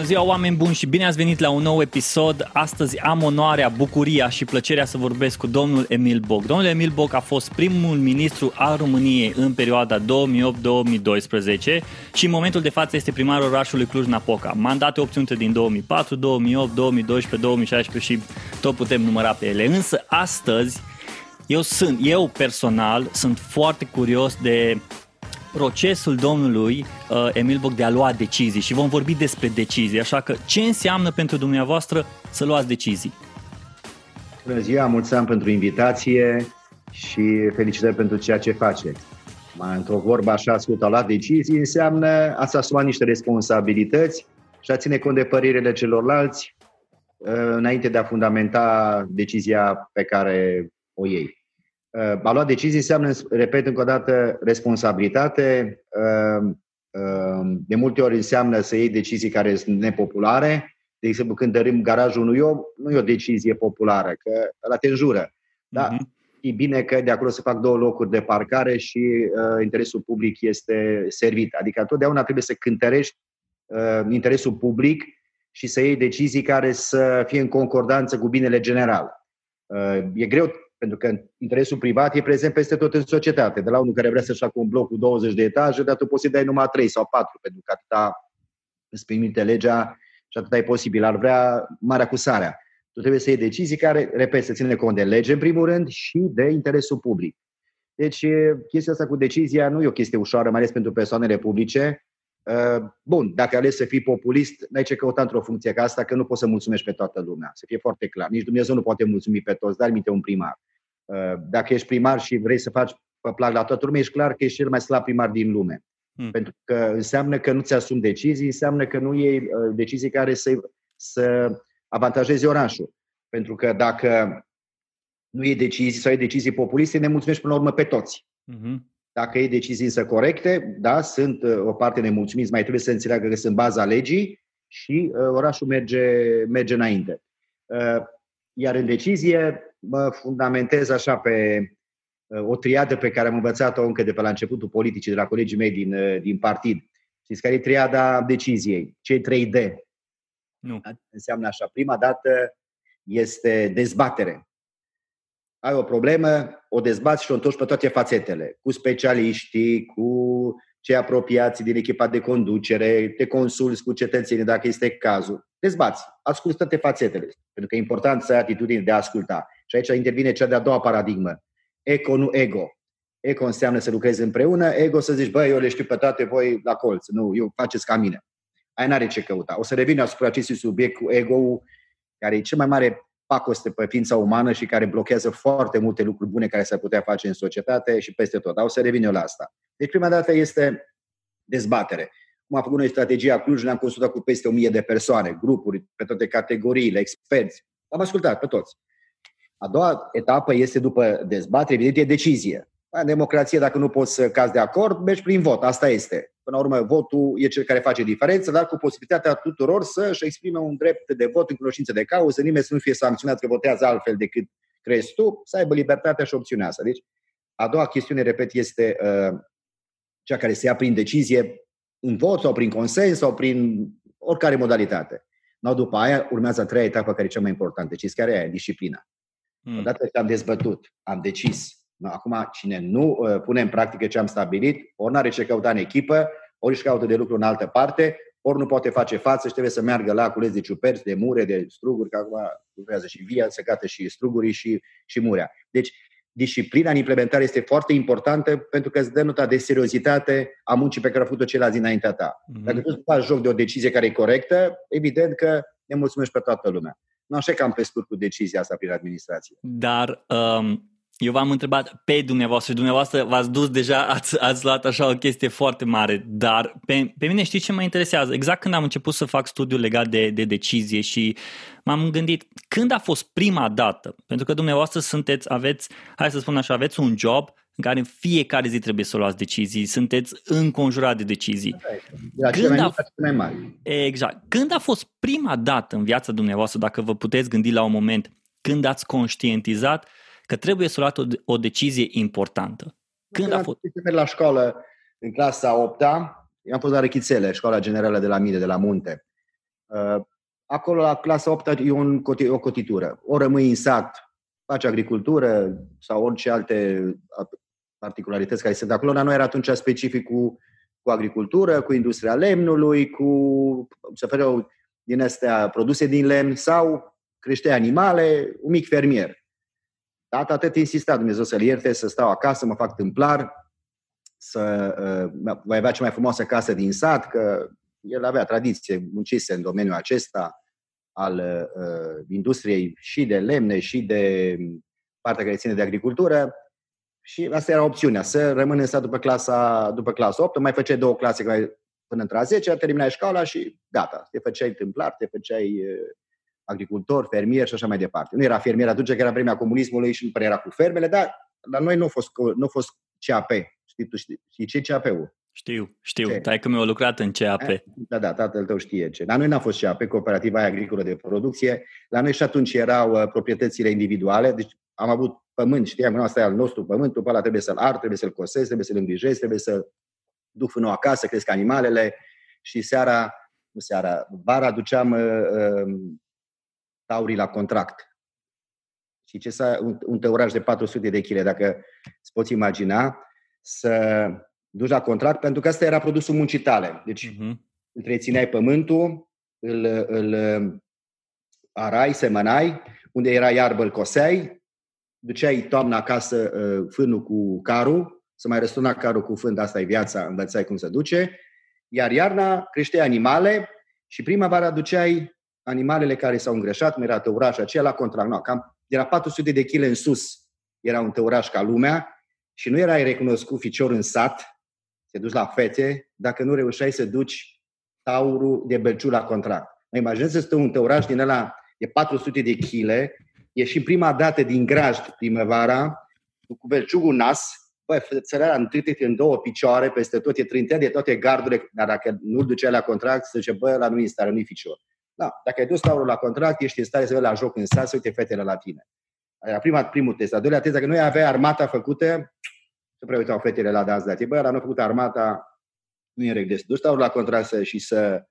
Bună ziua, oameni buni și bine ați venit la un nou episod. Astăzi am onoarea, bucuria și plăcerea să vorbesc cu domnul Emil Boc. Domnul Emil Boc a fost primul ministru al României în perioada 2008-2012 și în momentul de față este primarul orașului Cluj-Napoca. Mandate obținute din 2004, 2008, 2012, 2016 și tot putem număra pe ele. Însă astăzi eu sunt, eu personal sunt foarte curios de procesul domnului uh, Emil Boc de a lua decizii și vom vorbi despre decizii, așa că ce înseamnă pentru dumneavoastră să luați decizii? Bună ziua, mulțumim pentru invitație și felicitări pentru ceea ce faceți. Mai într-o vorbă așa scurtă, a luat decizii înseamnă a asuma niște responsabilități și a ține cont de părerile celorlalți uh, înainte de a fundamenta decizia pe care o iei. Uh, a lua decizii înseamnă, repet încă o dată, responsabilitate. Uh, uh, de multe ori înseamnă să iei decizii care sunt nepopulare. De exemplu, când dărim garajul unui om, nu e o decizie populară, că ăla te înjură. Da? Uh-huh. E bine că de acolo se fac două locuri de parcare și uh, interesul public este servit. Adică întotdeauna trebuie să cântărești uh, interesul public și să iei decizii care să fie în concordanță cu binele general. Uh, e greu pentru că interesul privat e prezent peste tot în societate. De la unul care vrea să-și facă un bloc cu 20 de etaje, dar tu poți să dai numai 3 sau 4, pentru că atâta îți permite legea și atâta e posibil. Ar vrea marea cu sarea. Tu trebuie să iei decizii care, repet, să ține cont de lege, în primul rând, și de interesul public. Deci, chestia asta cu decizia nu e o chestie ușoară, mai ales pentru persoanele publice. Bun, dacă ales să fii populist, n-ai ce căuta într-o funcție ca asta, că nu poți să mulțumești pe toată lumea. Să fie foarte clar. Nici Dumnezeu nu poate mulțumi pe toți, dar minte un primar. Uh, dacă ești primar și vrei să faci pe plac la toată lumea, ești clar că ești cel mai slab primar din lume. Hmm. Pentru că înseamnă că nu ți-asumi decizii, înseamnă că nu iei uh, decizii care să, să avantajeze orașul. Pentru că dacă nu iei decizii sau iei decizii populiste, ne mulțumești până la urmă pe toți. Mm-hmm. Dacă iei decizii însă corecte, da, sunt uh, o parte nemulțumiți, mai trebuie să înțeleagă că sunt baza legii și uh, orașul merge, merge înainte. Uh, iar în decizie, mă fundamentez așa pe uh, o triadă pe care am învățat-o încă de pe la începutul politicii, de la colegii mei din, uh, din partid. Știți care e triada deciziei? Cei trei D. Nu. Înseamnă așa. Prima dată este dezbatere. Ai o problemă, o dezbați și o întorci pe toate fațetele, cu specialiștii, cu cei apropiați din echipa de conducere, te consulți cu cetățenii dacă este cazul. Dezbați, asculți toate fațetele, pentru că e important să ai atitudine de a asculta. Și aici intervine cea de-a doua paradigmă. Eco, nu ego. Eco înseamnă să lucrezi împreună, ego să zici, băi, eu le știu pe toate, voi la colț. Nu, eu faceți ca mine. Aia n-are ce căuta. O să revin asupra acestui subiect cu ego care e cel mai mare pacoste pe ființa umană și care blochează foarte multe lucruri bune care s-ar putea face în societate și peste tot. Dar o să revin eu la asta. Deci prima dată este dezbatere. Cum am făcut noi strategia Cluj, ne-am consultat cu peste 1000 de persoane, grupuri, pe toate categoriile, experți. Am ascultat pe toți. A doua etapă este după dezbatere, evident, e decizie. În democrație, dacă nu poți să cazi de acord, mergi prin vot. Asta este. Până la urmă, votul e cel care face diferență, dar cu posibilitatea tuturor să-și exprime un drept de vot în cunoștință de cauză, nimeni să nu fie sancționat că votează altfel decât crezi tu, să aibă libertatea și opțiunea asta. Deci, a doua chestiune, repet, este uh, cea care se ia prin decizie, în vot sau prin consens sau prin oricare modalitate. No, după aia urmează a treia etapă care e cea mai importantă. Știți care e? Disciplina. Mm. Odată ce am dezbătut, am decis. No, acum, cine nu uh, pune în practică ce am stabilit, ori nu are ce căuta în echipă, ori își caută de lucru în altă parte, ori nu poate face față și trebuie să meargă la cules de ciuperci, de mure, de struguri, că acum lucrează și via, se gata și strugurii și, și murea. Deci, disciplina în implementare este foarte importantă pentru că îți dă nota de seriozitate a muncii pe care a făcut-o ceilalți dinaintea ta. Mm-hmm. Dacă tu faci joc de o decizie care e corectă, evident că ne mulțumești pe toată lumea. Nu așa că am pe scurt cu decizia asta prin administrație. Dar um, eu v-am întrebat pe dumneavoastră și dumneavoastră v-ați dus deja, ați, ați luat așa o chestie foarte mare, dar pe, pe mine știți ce mă interesează? Exact când am început să fac studiul legat de, de decizie și m-am gândit când a fost prima dată, pentru că dumneavoastră sunteți, aveți, hai să spun așa, aveți un job în care în fiecare zi trebuie să luați decizii, sunteți înconjurat de decizii. De când a, mai mari. Exact. Când a fost prima dată în viața dumneavoastră, dacă vă puteți gândi la un moment, când ați conștientizat că trebuie să luați o, o decizie importantă. Când a fost? La școală, în clasa 8 -a, eu am fost la Răchițele, școala generală de la mine, de la Munte. Acolo, la clasa 8 e un, o cotitură. O rămâi în sat, faci agricultură sau orice alte particularități care sunt acolo, dar noi era atunci specific cu, cu agricultură, cu industria lemnului, cu să fără din astea produse din lemn sau crește animale, un mic fermier. Tata atât insista Dumnezeu să-l ierte, să stau acasă, mă fac tâmplar, să uh, voi avea cea mai frumoasă casă din sat, că el avea tradiție, muncise în domeniul acesta al uh, industriei și de lemne și de partea care ține de agricultură. Și asta era opțiunea, să rămână în sat după clasa, după clasa 8, mai făceai două clase până între a 10, terminai școala și gata, te făceai tâmplar, te făceai uh, agricultor, fermier și așa mai departe. Nu era fermier atunci, că era vremea comunismului și nu prea era cu fermele, dar la noi nu a fost, nu a fost CAP. Știi, tu știi, știi ce e CAP-ul? Știu, știu. Ce? Tai că mi-a lucrat în CAP. Eh, da, da, tatăl tău știe ce. La noi n-a fost CAP, Cooperativa Agricolă de Producție. La noi și atunci erau uh, proprietățile individuale. Deci am avut pământ, știam, nu, asta e al nostru pământ, după ăla trebuie să-l ar, trebuie să-l cosesc, trebuie să-l îngrijesc, trebuie să duc fânul acasă, cresc animalele și seara, nu seara, vara duceam uh, uh, taurii la contract. Și ce să un, un tăuraș de 400 de kg, dacă îți poți imagina, să duci la contract, pentru că asta era produsul muncii tale. Deci uh-huh. întrețineai pământul, îl, îl arai, semănai, unde era iarbă îl coseai, duceai toamna acasă uh, fânul cu carul, să mai răsturna carul cu fân, asta e viața, învățai cum se duce, iar iarna creșteai animale și primăvara duceai animalele care s-au îngreșat, nu era tăuraș aceea la contract. No, cam de la 400 de kg în sus era un tăuraș ca lumea și nu erai recunoscut ficior în sat, te duci la fete, dacă nu reușeai să duci taurul de belciu la contract. Mă imaginez să stă un tăuraș din ăla de 400 de kg, e și prima dată din grajd primăvara, cu belciugul nas, băi, țărarea întâlnit în două picioare, peste tot, e trântea de toate gardurile, dar dacă nu-l ducea la contract, să zice, bă, la nu-i în stare, nu-i ficior. Da, dacă ai dus taurul la contract, ești în stare să vezi la joc în sat, să uite fetele la tine. Era prima, primul test. Al doilea test, dacă nu avea armata făcută, să prea uitau fetele la dans de Bă, dar nu a făcut armata, nu e în regulă. Dus taurul la contract să, și să,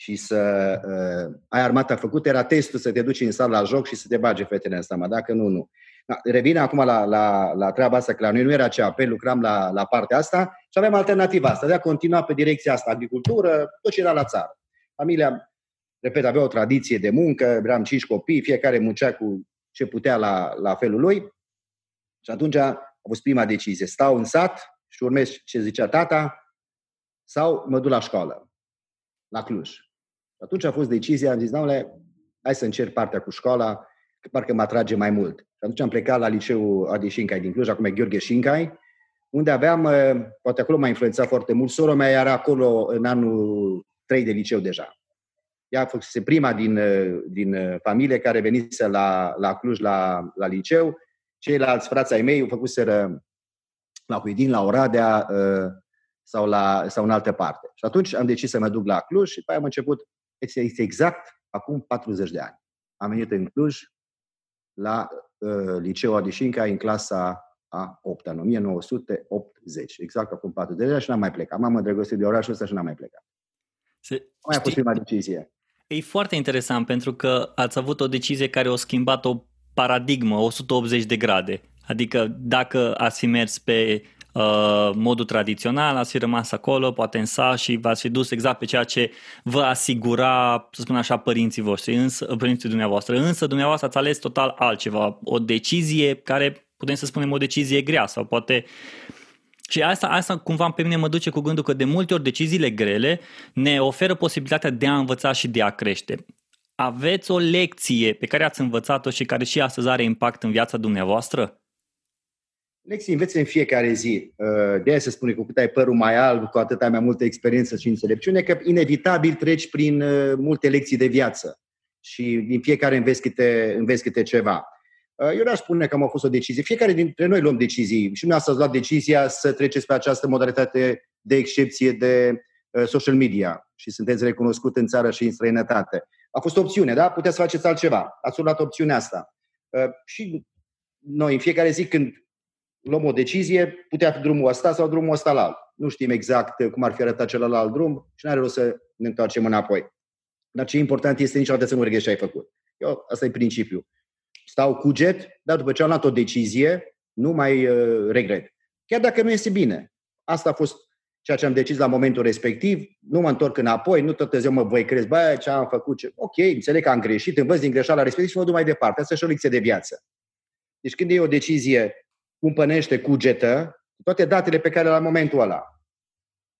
și să uh, ai armata făcută, era testul să te duci în sală la joc și să te bage fetele în seama. Dacă nu, nu. Da, revine acum la, la, la treaba asta, că la noi nu era CAP, lucram la, la partea asta și aveam alternativa asta, de a continua pe direcția asta, agricultură, tot ce era la țară. Familia repet, avea o tradiție de muncă, eram cinci copii, fiecare muncea cu ce putea la, la felul lui. Și atunci a fost prima decizie. Stau în sat și urmez ce zicea tata sau mă duc la școală, la Cluj. Și atunci a fost decizia, am zis, doamne, hai să încerc partea cu școala, că parcă mă atrage mai mult. Și atunci am plecat la liceul Adi Șincai din Cluj, acum e Gheorghe Șincai, unde aveam, poate acolo m-a influențat foarte mult, sora mea era acolo în anul 3 de liceu deja. Ea a fost prima din, uh, din uh, familie care venise la, la Cluj, la, la liceu. Ceilalți frații ai mei au făcuseră la Huidin, la Oradea uh, sau, la, sau în altă parte. Și atunci am decis să mă duc la Cluj și după am început, este exact acum 40 de ani. Am venit în Cluj la uh, Liceul Adișinca în clasa a 8 în 1980, exact acum 40 de ani și n-am mai plecat. M-am îndrăgostit de orașul ăsta și n-am mai plecat. Se, mai a fost prima decizie. E foarte interesant pentru că ați avut o decizie care a schimbat o paradigmă 180 de grade. Adică dacă ați fi mers pe uh, modul tradițional, ați fi rămas acolo, poate în sa și v-ați fi dus exact pe ceea ce vă asigura, să spun așa, părinții voștri, însă, părinții dumneavoastră. Însă dumneavoastră ați ales total altceva, o decizie care putem să spunem o decizie grea sau poate și asta, asta cumva pe mine mă duce cu gândul că de multe ori deciziile grele ne oferă posibilitatea de a învăța și de a crește. Aveți o lecție pe care ați învățat-o și care și astăzi are impact în viața dumneavoastră? Lecții înveți în fiecare zi. Uh, de aia se spune că cu cât ai părul mai alb, cu atât ai mai multă experiență și înțelepciune, că inevitabil treci prin uh, multe lecții de viață și din fiecare înveți câte, înveți câte ceva. Uh, eu n-aș spune că am fost o decizie. Fiecare dintre noi luăm decizii și nu ați luat decizia să treceți pe această modalitate de excepție de uh, social media și sunteți recunoscut în țară și în străinătate. A fost o opțiune, da? Puteți să faceți altceva. Ați luat opțiunea asta. Uh, și noi, în fiecare zi, când luăm o decizie, putea fi drumul ăsta sau drumul ăsta la alt. Nu știm exact cum ar fi arătat celălalt drum și nu are rost să ne întoarcem înapoi. Dar ce important este niciodată să nu regreți ce ai făcut. Eu, asta e principiul. Stau cuget, dar după ce am luat o decizie, nu mai uh, regret. Chiar dacă nu este bine. Asta a fost ceea ce am decis la momentul respectiv, nu mă întorc înapoi, nu tot ziua mă voi crezi, bă, ce am făcut, ce... ok, înțeleg că am greșit, învăț din greșeala respectiv și mă duc mai departe. Asta e și o lecție de viață. Deci când e o decizie cumpănește, cugetă, toate datele pe care la momentul ăla.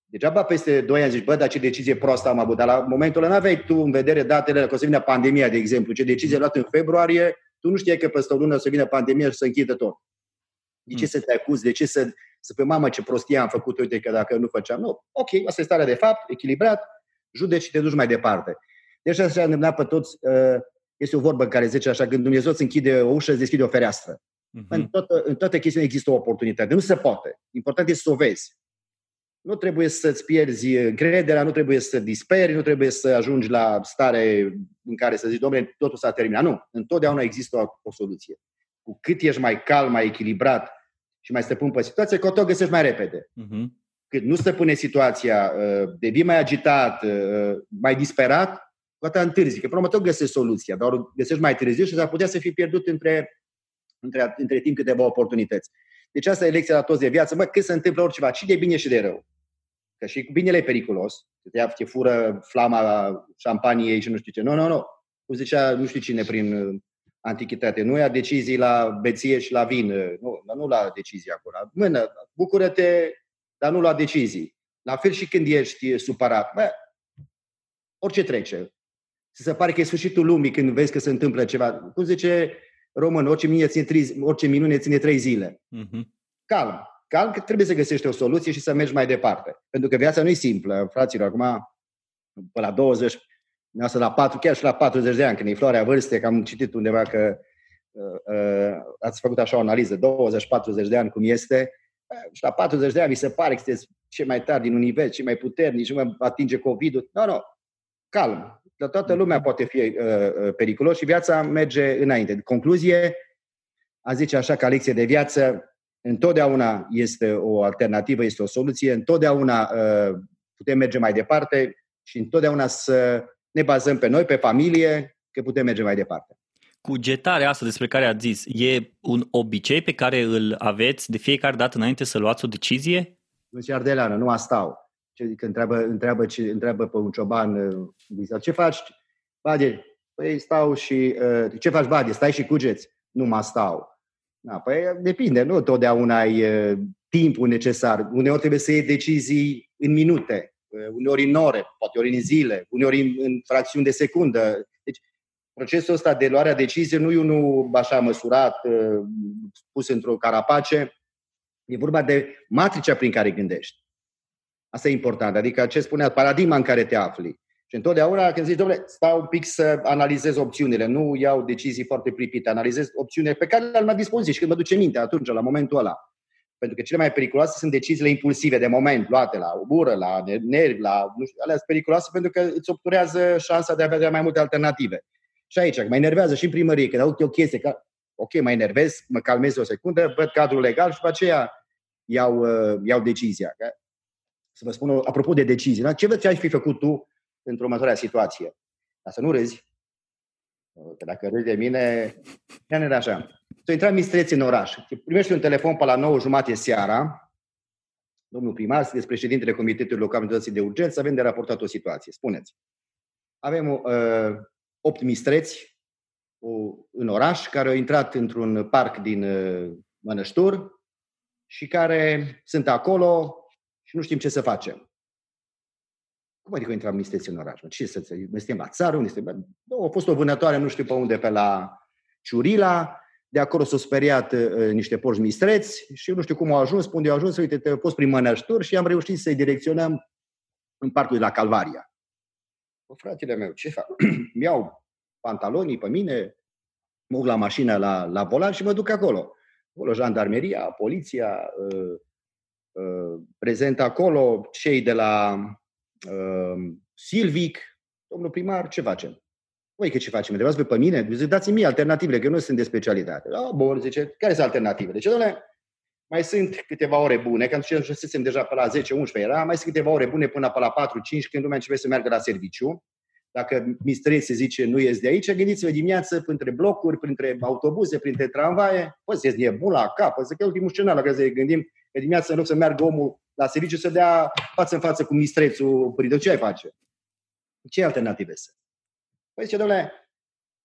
Degeaba peste 2 ani zici, bă, dar ce decizie proastă am avut. Dar la momentul ăla nu aveai tu în vedere datele, că o să vină pandemia, de exemplu. Ce decizie ai luat în februarie, tu nu știai că peste o lună o să vină pandemia și să închidă tot. De ce mm. să te acuzi? De ce să, să pe mamă ce prostie am făcut, uite că dacă nu făceam. Nu, ok, asta e starea de fapt, echilibrat, judeci și te duci mai departe. Deci asta ne pe toți, uh, este o vorbă în care zice așa, când Dumnezeu îți închide o ușă, îți deschide o fereastră. Uh-huh. În, toată, în toate chestiile există o oportunitate. Nu se poate. Important este să o vezi. Nu trebuie să-ți pierzi încrederea, nu trebuie să disperi, nu trebuie să ajungi la stare în care să zici, domnule, totul s-a terminat. Nu. Întotdeauna există o, o soluție. Cu cât ești mai calm, mai echilibrat și mai stăpân pe situație, că o găsești mai repede. Uh-huh. Cât nu stăpâne situația, uh, devii mai agitat, uh, mai disperat, cu atât întârzi. Că până tot găsești soluția, dar o găsești mai târziu și s-ar putea să fii pierdut între, între, între timp câteva oportunități. Deci asta e lecția la toți de viață. Mă, când se întâmplă oriceva, și de bine și de rău. Că și cu binele e periculos. Te, ia, te fură flama șampaniei și nu știu ce. Nu, nu, nu. Cum zicea nu știu cine prin uh, antichitate. Nu ia decizii la beție și la vin. Nu, nu la decizii acolo. Mână, bucură-te, dar nu la decizii. La fel și când ești supărat. Bă, orice trece. Să se pare că e sfârșitul lumii când vezi că se întâmplă ceva. Cum zice român, orice minune ține trei, orice minune ține trei zile. Uh-huh. Calm. Calm că trebuie să găsești o soluție și să mergi mai departe. Pentru că viața nu e simplă, fraților. Acum, pe la 20, asta la 4, chiar și la 40 de ani, când e floarea vârste, că am citit undeva că uh, uh, ați făcut așa o analiză, 20-40 de ani cum este, uh, și la 40 de ani mi se pare că sunteți cei mai tari din univers, cei mai puternici, nu mă atinge COVID-ul. Nu, nu, calm. Dar toată lumea poate fi uh, uh, periculos și viața merge înainte. Concluzie, a zice așa ca lecție de viață, întotdeauna este o alternativă, este o soluție, întotdeauna uh, putem merge mai departe și întotdeauna să ne bazăm pe noi, pe familie, că putem merge mai departe. Cugetarea asta despre care ați zis, e un obicei pe care îl aveți de fiecare dată înainte să luați o decizie? Nu și ardeleană, nu astau. Ce, că întreabă, întreabă, ce, întreabă pe un cioban, uh, ce faci? Bade, păi stau și... Uh, ce faci, Bade? Stai și cugeți? Nu mă stau. Da, păi depinde, nu totdeauna ai uh, timpul necesar. Uneori trebuie să iei decizii în minute, uh, uneori în ore, poate ori în zile, uneori în, în fracțiuni de secundă. Deci procesul ăsta de luarea deciziei nu e unul așa măsurat, uh, pus într-o carapace. E vorba de matricea prin care gândești. Asta e important. Adică ce spunea, paradigma în care te afli. Și întotdeauna când zici, domnule, stau un pic să analizez opțiunile, nu iau decizii foarte pripite, analizez opțiunile pe care le-am la dispoziție și când mă duce minte atunci, la momentul ăla. Pentru că cele mai periculoase sunt deciziile impulsive de moment, luate la bură, la nervi, la, nu știu, alea sunt periculoase pentru că îți obturează șansa de a avea mai multe alternative. Și aici, mă enervează și în primărie, când aud o chestie, că, ok, mă enervez, mă calmez o secundă, văd cadrul legal și după aceea iau, uh, iau decizia. Să vă spun, apropo de decizii, da? ce veți ai fi făcut tu într-o următoarea situație? Dar să nu râzi. Că dacă râzi de mine, chiar era așa. Să intra mistreți în oraș. Primești un telefon pe la 9 jumate seara, domnul primar, sunteți președintele Comitetului Local de Urgență, avem de raportat o situație. Spuneți. Avem uh, 8 mistreți uh, în oraș care au intrat într-un parc din uh, Mănăștur și care sunt acolo și nu știm ce să facem. Cum adică intram mistreți în oraș? Ce să ți Noi suntem la țară? Unde suntem? a fost o vânătoare, nu știu pe unde, pe la Ciurila. De acolo s-au speriat uh, niște porci mistreți și nu știu cum au ajuns, unde au ajuns, uite, te fost prin mănășturi și am reușit să-i direcționăm în parcul de la Calvaria. O, fratele meu, ce fac? Mi-au pantalonii pe mine, mă duc la mașină la, la volan și mă duc acolo. Acolo jandarmeria, poliția, uh, uh, prezent acolo, cei de la uh, Silvic, domnul primar, ce facem? Voi că ce facem? Întrebați pe mine? Zice, dați-mi mie alternativele, că eu nu sunt de specialitate. Ah, bun, zice, care sunt alternativele? Zice, domnule, mai sunt câteva ore bune, că atunci ajunsesem deja pe la 10-11 era, mai sunt câteva ore bune până pe la 4-5, când lumea începe să meargă la serviciu. Dacă mistreți se zice nu ies de aici, gândiți-vă dimineață printre blocuri, printre autobuze, printre tramvaie, poți să ies bun la cap, poți să că ultimul scenariu la care să gândim că dimineața în loc să meargă omul la serviciu să dea față în față cu mistrețul părinte, ce ai face? Ce alternative sunt? Păi zice, domnule,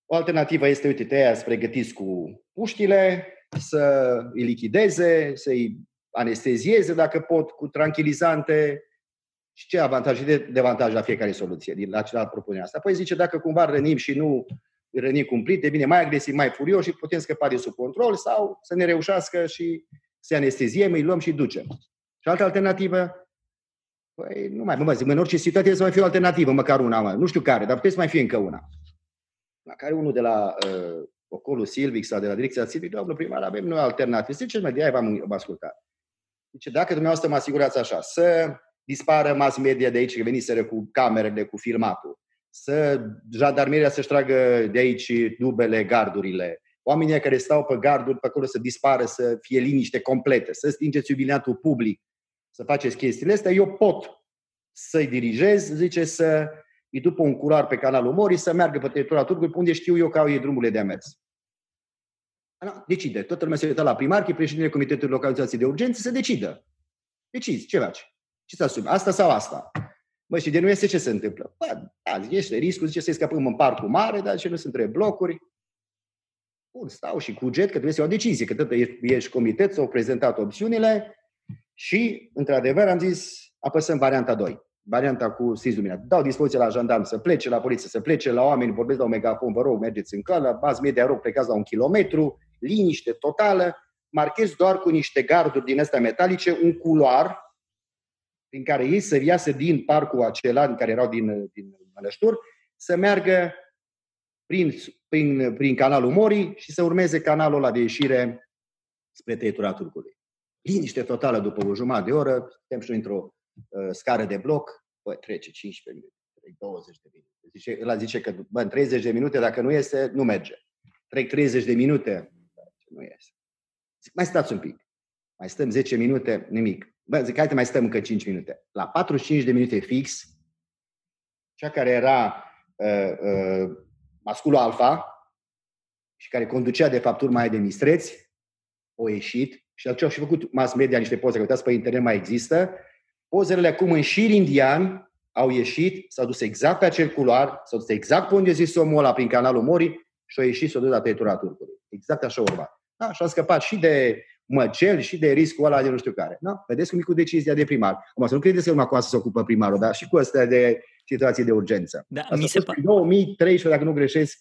o alternativă este, uite, te să pregătiți cu puștile, să îi lichideze, să-i anestezieze dacă pot, cu tranquilizante, și ce avantaj și de dezavantaj la fiecare soluție, din la acela propunere asta. Apoi zice, dacă cumva rănim și nu rănim cumplit, devine mai agresiv, mai furios și putem scăpa de sub control sau să ne reușească și să anesteziem, îi luăm și ducem. Și altă alternativă, păi nu mai, mă zic, în orice situație să mai fie o alternativă, măcar una, mă. nu știu care, dar puteți să mai fie încă una. La care unul de la uh, Ocolul Silvic sau de la Direcția Silvic, domnul primar, avem noi alternative. Zice, mai de aia v-am ascultat. Zice, dacă dumneavoastră mă asigurați așa, să dispară mass media de aici, că veniseră cu camerele, cu filmatul, să jandarmeria să-și tragă de aici dubele, gardurile, oamenii care stau pe garduri pe acolo să dispară, să fie liniște completă, să stingeți iubilatul public, să faceți chestiile astea, eu pot să-i dirigez, zice, să îi după un curar pe canalul Mori, să meargă pe teritoriul Turcului, pe unde știu eu că au ei drumurile de a mers. Decide. Toată lumea se uită la primar, că președintele Comitetului Localizației de Urgență, să decidă. Decizi, ce faci? Ce să asumi? Asta sau asta? Mă, și de nu este ce se întâmplă. Bă, da, este riscul, zice să scapăm în parcul mare, dar ce nu sunt trei blocuri. Bun, stau și cuget că trebuie să iau o decizie, că tot ești comitet, s-au prezentat opțiunile și, într-adevăr, am zis, apăsăm varianta 2. Varianta cu SIS luminat. Dau dispoziție la jandarm să plece, la poliție să plece, la oameni vorbesc la un megafon, vă rog, mergeți în cală, mass media, rog, plecați la un kilometru, liniște totală, marchez doar cu niște garduri din astea metalice, un culoar prin care ei să iasă din parcul acela, în care erau din, din Mănăștur, să meargă prin, prin, prin canalul Mori și să urmeze canalul ăla de ieșire spre teritoriul Turcului. Liniște totală după o jumătate de oră, suntem și într-o uh, scară de bloc, bă, trece 15 minute, 20 de minute. Zice, ăla zice că bă, în 30 de minute, dacă nu este, nu merge. Trec 30 de minute, nu iese. Zic, mai stați un pic. Mai stăm 10 minute, nimic. Bă, zic, hai mai stăm încă 5 minute. La 45 de minute fix, cea care era uh, uh, masculul alfa și care conducea, de fapt, urma de mistreți, o ieșit și atunci au și făcut mass media niște poze, că uitați pe internet mai există. Pozele acum în șir indian au ieșit, s-au dus exact pe acel culoar, s-au dus exact pe unde zis omul ăla prin canalul Mori și au ieșit, s-au dus la teritoriul Turcului. Exact așa urma. Da? Și au scăpat și de măcel și de riscul ăla de nu știu care. Da? Vedeți cum e cu decizia de primar. Acum să nu credeți că numai cu asta se ocupă primarul, dar și cu astea de situații de urgență. Da, asta mi se pa- 2013, dacă nu greșesc,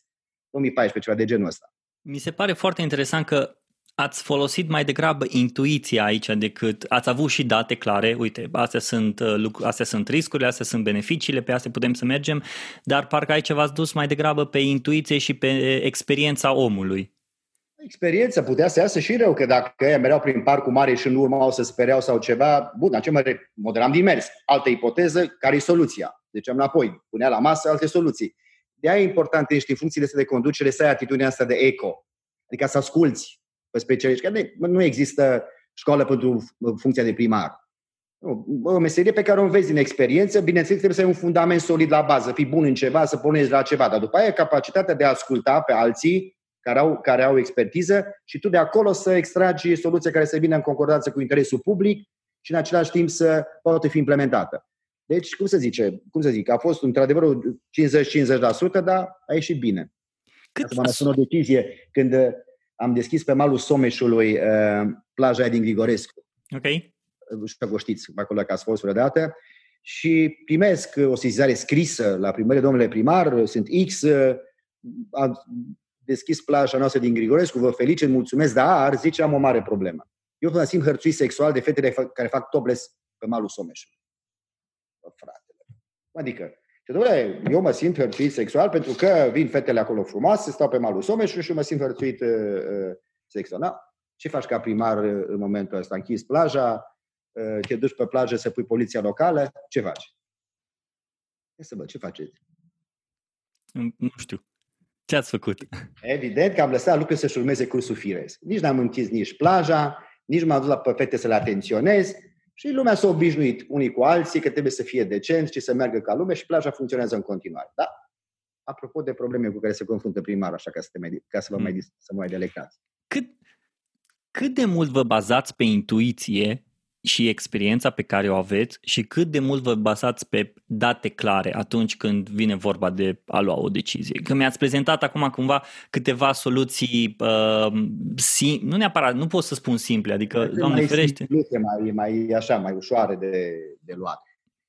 2014, ceva de genul ăsta. Mi se pare foarte interesant că ați folosit mai degrabă intuiția aici decât ați avut și date clare, uite, astea sunt, uh, astea sunt riscurile, astea sunt beneficiile, pe astea putem să mergem, dar parcă aici v-ați dus mai degrabă pe intuiție și pe experiența omului. Experiența putea să iasă și rău, că dacă ei mereau prin parcul mare și în urmă au să spereau sau ceva, bun, ce mă moderam din mers. Altă ipoteză, care e soluția? Deci am înapoi, punea la masă alte soluții. De aia e important ești în funcțiile astea de conducere să ai atitudinea asta de eco. Adică să asculți pe specialiști. Că nu există școală pentru funcția de primar. O meserie pe care o înveți din experiență, bineînțeles trebuie să ai un fundament solid la bază, fii bun în ceva, să pornești la ceva, dar după aia capacitatea de a asculta pe alții care au, care au expertiză și tu de acolo să extragi soluția care să vină în concordanță cu interesul public și în același timp să poată fi implementată. Deci, cum să zice, cum să zic, a fost într-adevăr 50-50%, dar a ieșit bine. Cât Asta m-a o decizie când uh, am deschis pe malul Someșului uh, plaja din Grigorescu. Ok. știu că știți acolo că ați fost vreodată. Și primesc o sesizare scrisă la primărie, domnule primar, sunt X, uh, deschis plaja noastră din Grigorescu, vă felicit, mulțumesc, dar, zice, am o mare problemă. Eu mă simt hărțuit sexual de fetele care fac topless pe malul Someșului. Fratele. Adică, și domnule, eu mă simt hărțuit sexual pentru că vin fetele acolo frumoase, stau pe malul Someșului și mă simt hărțuit uh, uh, sexual. Da? Ce faci ca primar uh, în momentul ăsta? Închizi plaja, uh, te duci pe plajă să pui poliția locală, ce faci? Ia să văd, ce faceți? Nu știu. Ce ați făcut? Evident că am lăsat lucrurile să-și urmeze cursul firesc. Nici n-am închis nici plaja, nici m-am dus la fete să le atenționez și lumea s-a obișnuit unii cu alții că trebuie să fie decent și să meargă ca lume și plaja funcționează în continuare. Da? apropo de probleme cu care se confruntă primarul, așa ca să, te mai, ca să vă mai, să mai delectați. Cât, cât de mult vă bazați pe intuiție și experiența pe care o aveți și cât de mult vă basați pe date clare atunci când vine vorba de a lua o decizie. Că mi-ați prezentat acum cumva câteva soluții, uh, sim- nu neapărat, nu pot să spun simple, adică, Doamne mai ferește. Simplute, mai, mai așa, mai ușoare de, de luat.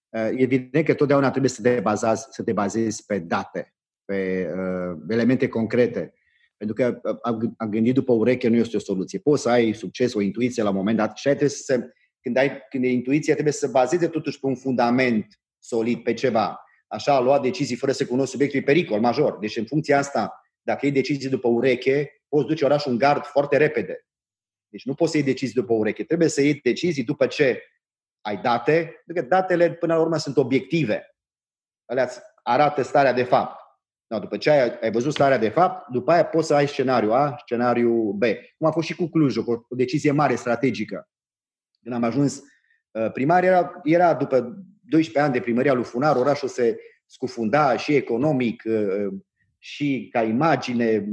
Uh, evident că totdeauna trebuie să te bazezi, să te bazezi pe date, pe uh, elemente concrete. Pentru că uh, a gândit după ureche nu este o soluție. Poți să ai succes, o intuiție la un moment dat și ai trebuie să când, ai, când e intuiția, trebuie să bazeze totuși pe un fundament solid, pe ceva. Așa, a luat decizii fără să cunoști subiectul e pericol major. Deci, în funcția asta, dacă iei decizii după ureche, poți duce orașul în gard foarte repede. Deci nu poți să iei decizii după ureche. Trebuie să iei decizii după ce ai date, pentru că datele, până la urmă, sunt obiective. Alea arată starea de fapt. No, după ce ai, ai văzut starea de fapt, după aia poți să ai scenariu A, scenariu B. Cum a fost și cu Clujul, cu o decizie mare strategică. Când am ajuns uh, primar, era, era după 12 ani de primăria lui Funar, orașul se scufunda și economic, uh, uh, și ca imagine,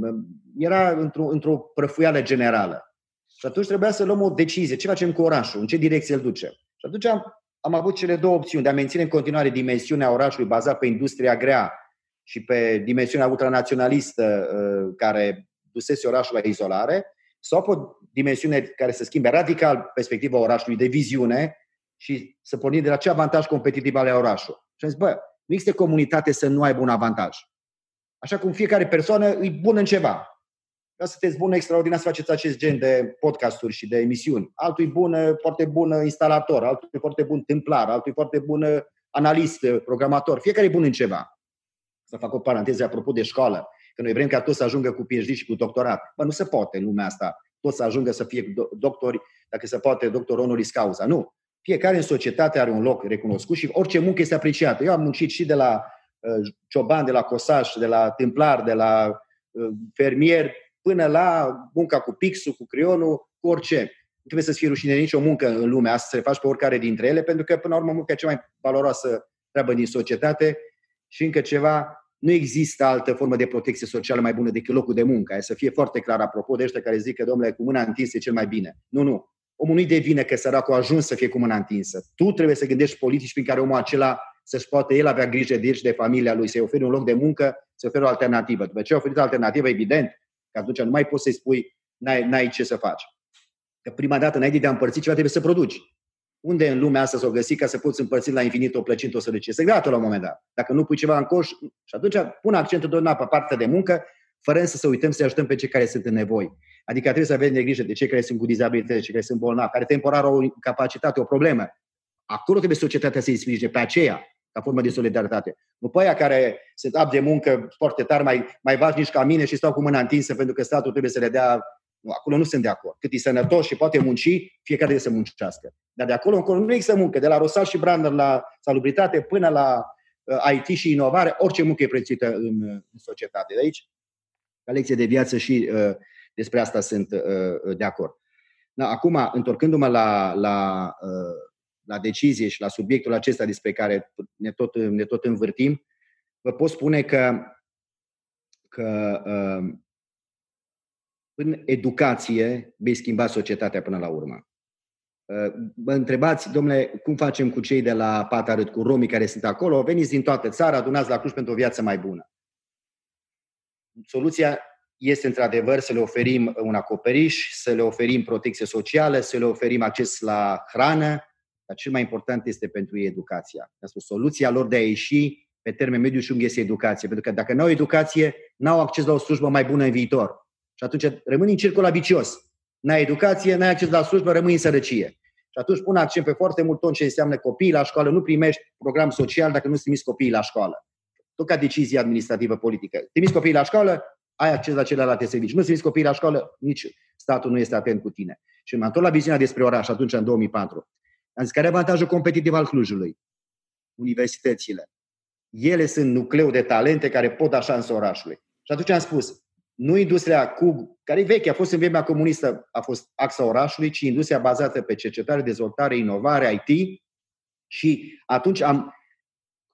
era într-o, într-o prăfuială generală. Și atunci trebuia să luăm o decizie. Ce facem cu orașul? În ce direcție îl ducem? Și atunci am, am avut cele două opțiuni. De a menține în continuare dimensiunea orașului bazat pe industria grea și pe dimensiunea ultranaționalistă care dusese orașul la izolare, sau pe o dimensiune care să schimbe radical perspectiva orașului de viziune și să pornim de la ce avantaj competitiv ale orașului. Și am zis, bă, nu există comunitate să nu aibă un avantaj. Așa cum fiecare persoană e bună în ceva. Ca să sunteți bun extraordinar să faceți acest gen de podcasturi și de emisiuni. Altul e bun, foarte bun instalator, altul e foarte bun templar, altul e foarte bun analist, programator. Fiecare e bun în ceva. Să fac o paranteză apropo de școală. Că noi vrem ca toți să ajungă cu PhD și cu doctorat. Bă, nu se poate în lumea asta. Toți să ajungă să fie doctori, dacă se poate, doctor honoris causa. Nu. Fiecare în societate are un loc recunoscut și orice muncă este apreciată. Eu am muncit și de la uh, cioban, de la cosaș, de la templar, de la uh, fermier, până la munca cu pixul, cu creionul, cu orice. Nu trebuie să-ți fie rușine nicio muncă în lumea asta, să le faci pe oricare dintre ele, pentru că, până la urmă, munca e cea mai valoroasă treabă din societate și încă ceva, nu există altă formă de protecție socială mai bună decât locul de muncă. Să fie foarte clar apropo de ăștia care zic că, domnule, cu mâna întinsă e cel mai bine. Nu, nu. Omul nu-i devine că săracul a ajuns să fie cu mâna întinsă. Tu trebuie să gândești politici prin care omul acela să-și poată el avea grijă de el și de familia lui, să-i oferi un loc de muncă, să oferi o alternativă. După ce ai oferit o alternativă, evident, că atunci nu mai poți să-i spui n-ai, n-ai ce să faci. Că prima dată, înainte de a împărți ceva, trebuie să produci. Unde în lumea asta s-o găsi ca să poți împărți la infinit o plăcintă, o sărăcie? Este grată la un moment dat. Dacă nu pui ceva în coș, și atunci pun accentul tot pe partea de muncă, fără însă să uităm să ajutăm pe cei care sunt în nevoi. Adică trebuie să avem de grijă de cei care sunt cu dizabilități, cei care sunt bolnavi, care temporar au o capacitate, o problemă. Acolo trebuie societatea să-i sprijine pe aceea, ca formă de solidaritate. Nu pe aia care sunt ab de muncă foarte tari, mai, mai vașnici ca mine și stau cu mâna întinsă pentru că statul trebuie să le dea nu, acolo nu sunt de acord. Cât e sănătos și poate munci, fiecare trebuie să muncească. Dar de acolo încolo nu există muncă. De la Rosal și Brander la salubritate până la uh, IT și inovare, orice muncă e prețuită în, în societate. De aici, ca lecție de viață și uh, despre asta sunt uh, de acord. Da, acum, întorcându-mă la, la, uh, la decizie și la subiectul acesta despre care ne tot, ne tot învârtim, vă pot spune că, că uh, în educație vei schimba societatea până la urmă. Mă întrebați, domnule, cum facem cu cei de la Patarât, cu romii care sunt acolo? Veniți din toată țara, adunați la Cluj pentru o viață mai bună. Soluția este într-adevăr să le oferim un acoperiș, să le oferim protecție socială, să le oferim acces la hrană, dar cel mai important este pentru ei educația. Asta soluția lor de a ieși pe termen mediu și lung este educație. Pentru că dacă nu au educație, nu au acces la o slujbă mai bună în viitor. Și atunci rămâni în circul vicios. N-ai educație, n-ai acces la slujbă, rămâi în sărăcie. Și atunci pun accent pe foarte mult tot ce înseamnă copii la școală. Nu primești program social dacă nu-ți trimiți copiii la școală. Tot ca decizie administrativă politică. Trimiți copiii la școală, ai acces la celelalte servicii. Nu trimiți copiii la școală, nici statul nu este atent cu tine. Și m-am tot la viziunea despre oraș atunci, în 2004. Am zis, care e avantajul competitiv al Clujului? Universitățile. Ele sunt nucleu de talente care pot da șansă orașului. Și atunci am spus, nu industria cu, care e veche, a fost în vremea comunistă, a fost axa orașului, ci industria bazată pe cercetare, dezvoltare, inovare, IT. Și atunci am,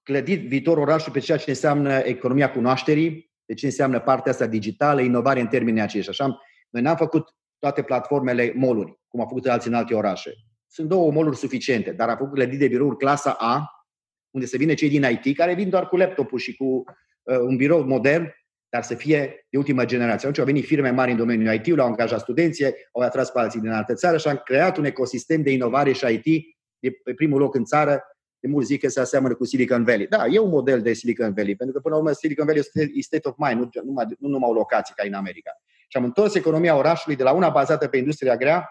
clădit viitorul orașului pe ceea ce înseamnă economia cunoașterii, de ce înseamnă partea asta digitală, inovare în termenii aceștia. Așa, noi n-am făcut toate platformele moluri, cum au făcut alții în alte orașe. Sunt două moluri suficiente, dar am făcut clădit de birouri clasa A, unde să vină cei din IT, care vin doar cu laptopul și cu uh, un birou modern, dar să fie de ultima generație. Atunci au venit firme mari în domeniul IT, au angajat studenții, au atras pe alții din altă țară și am creat un ecosistem de inovare și IT de pe primul loc în țară. De mult zic că se aseamănă cu Silicon Valley. Da, e un model de Silicon Valley, pentru că până la urmă Silicon Valley este state of mind, nu numai, nu numai o locație ca în America. Și am întors economia orașului de la una bazată pe industria grea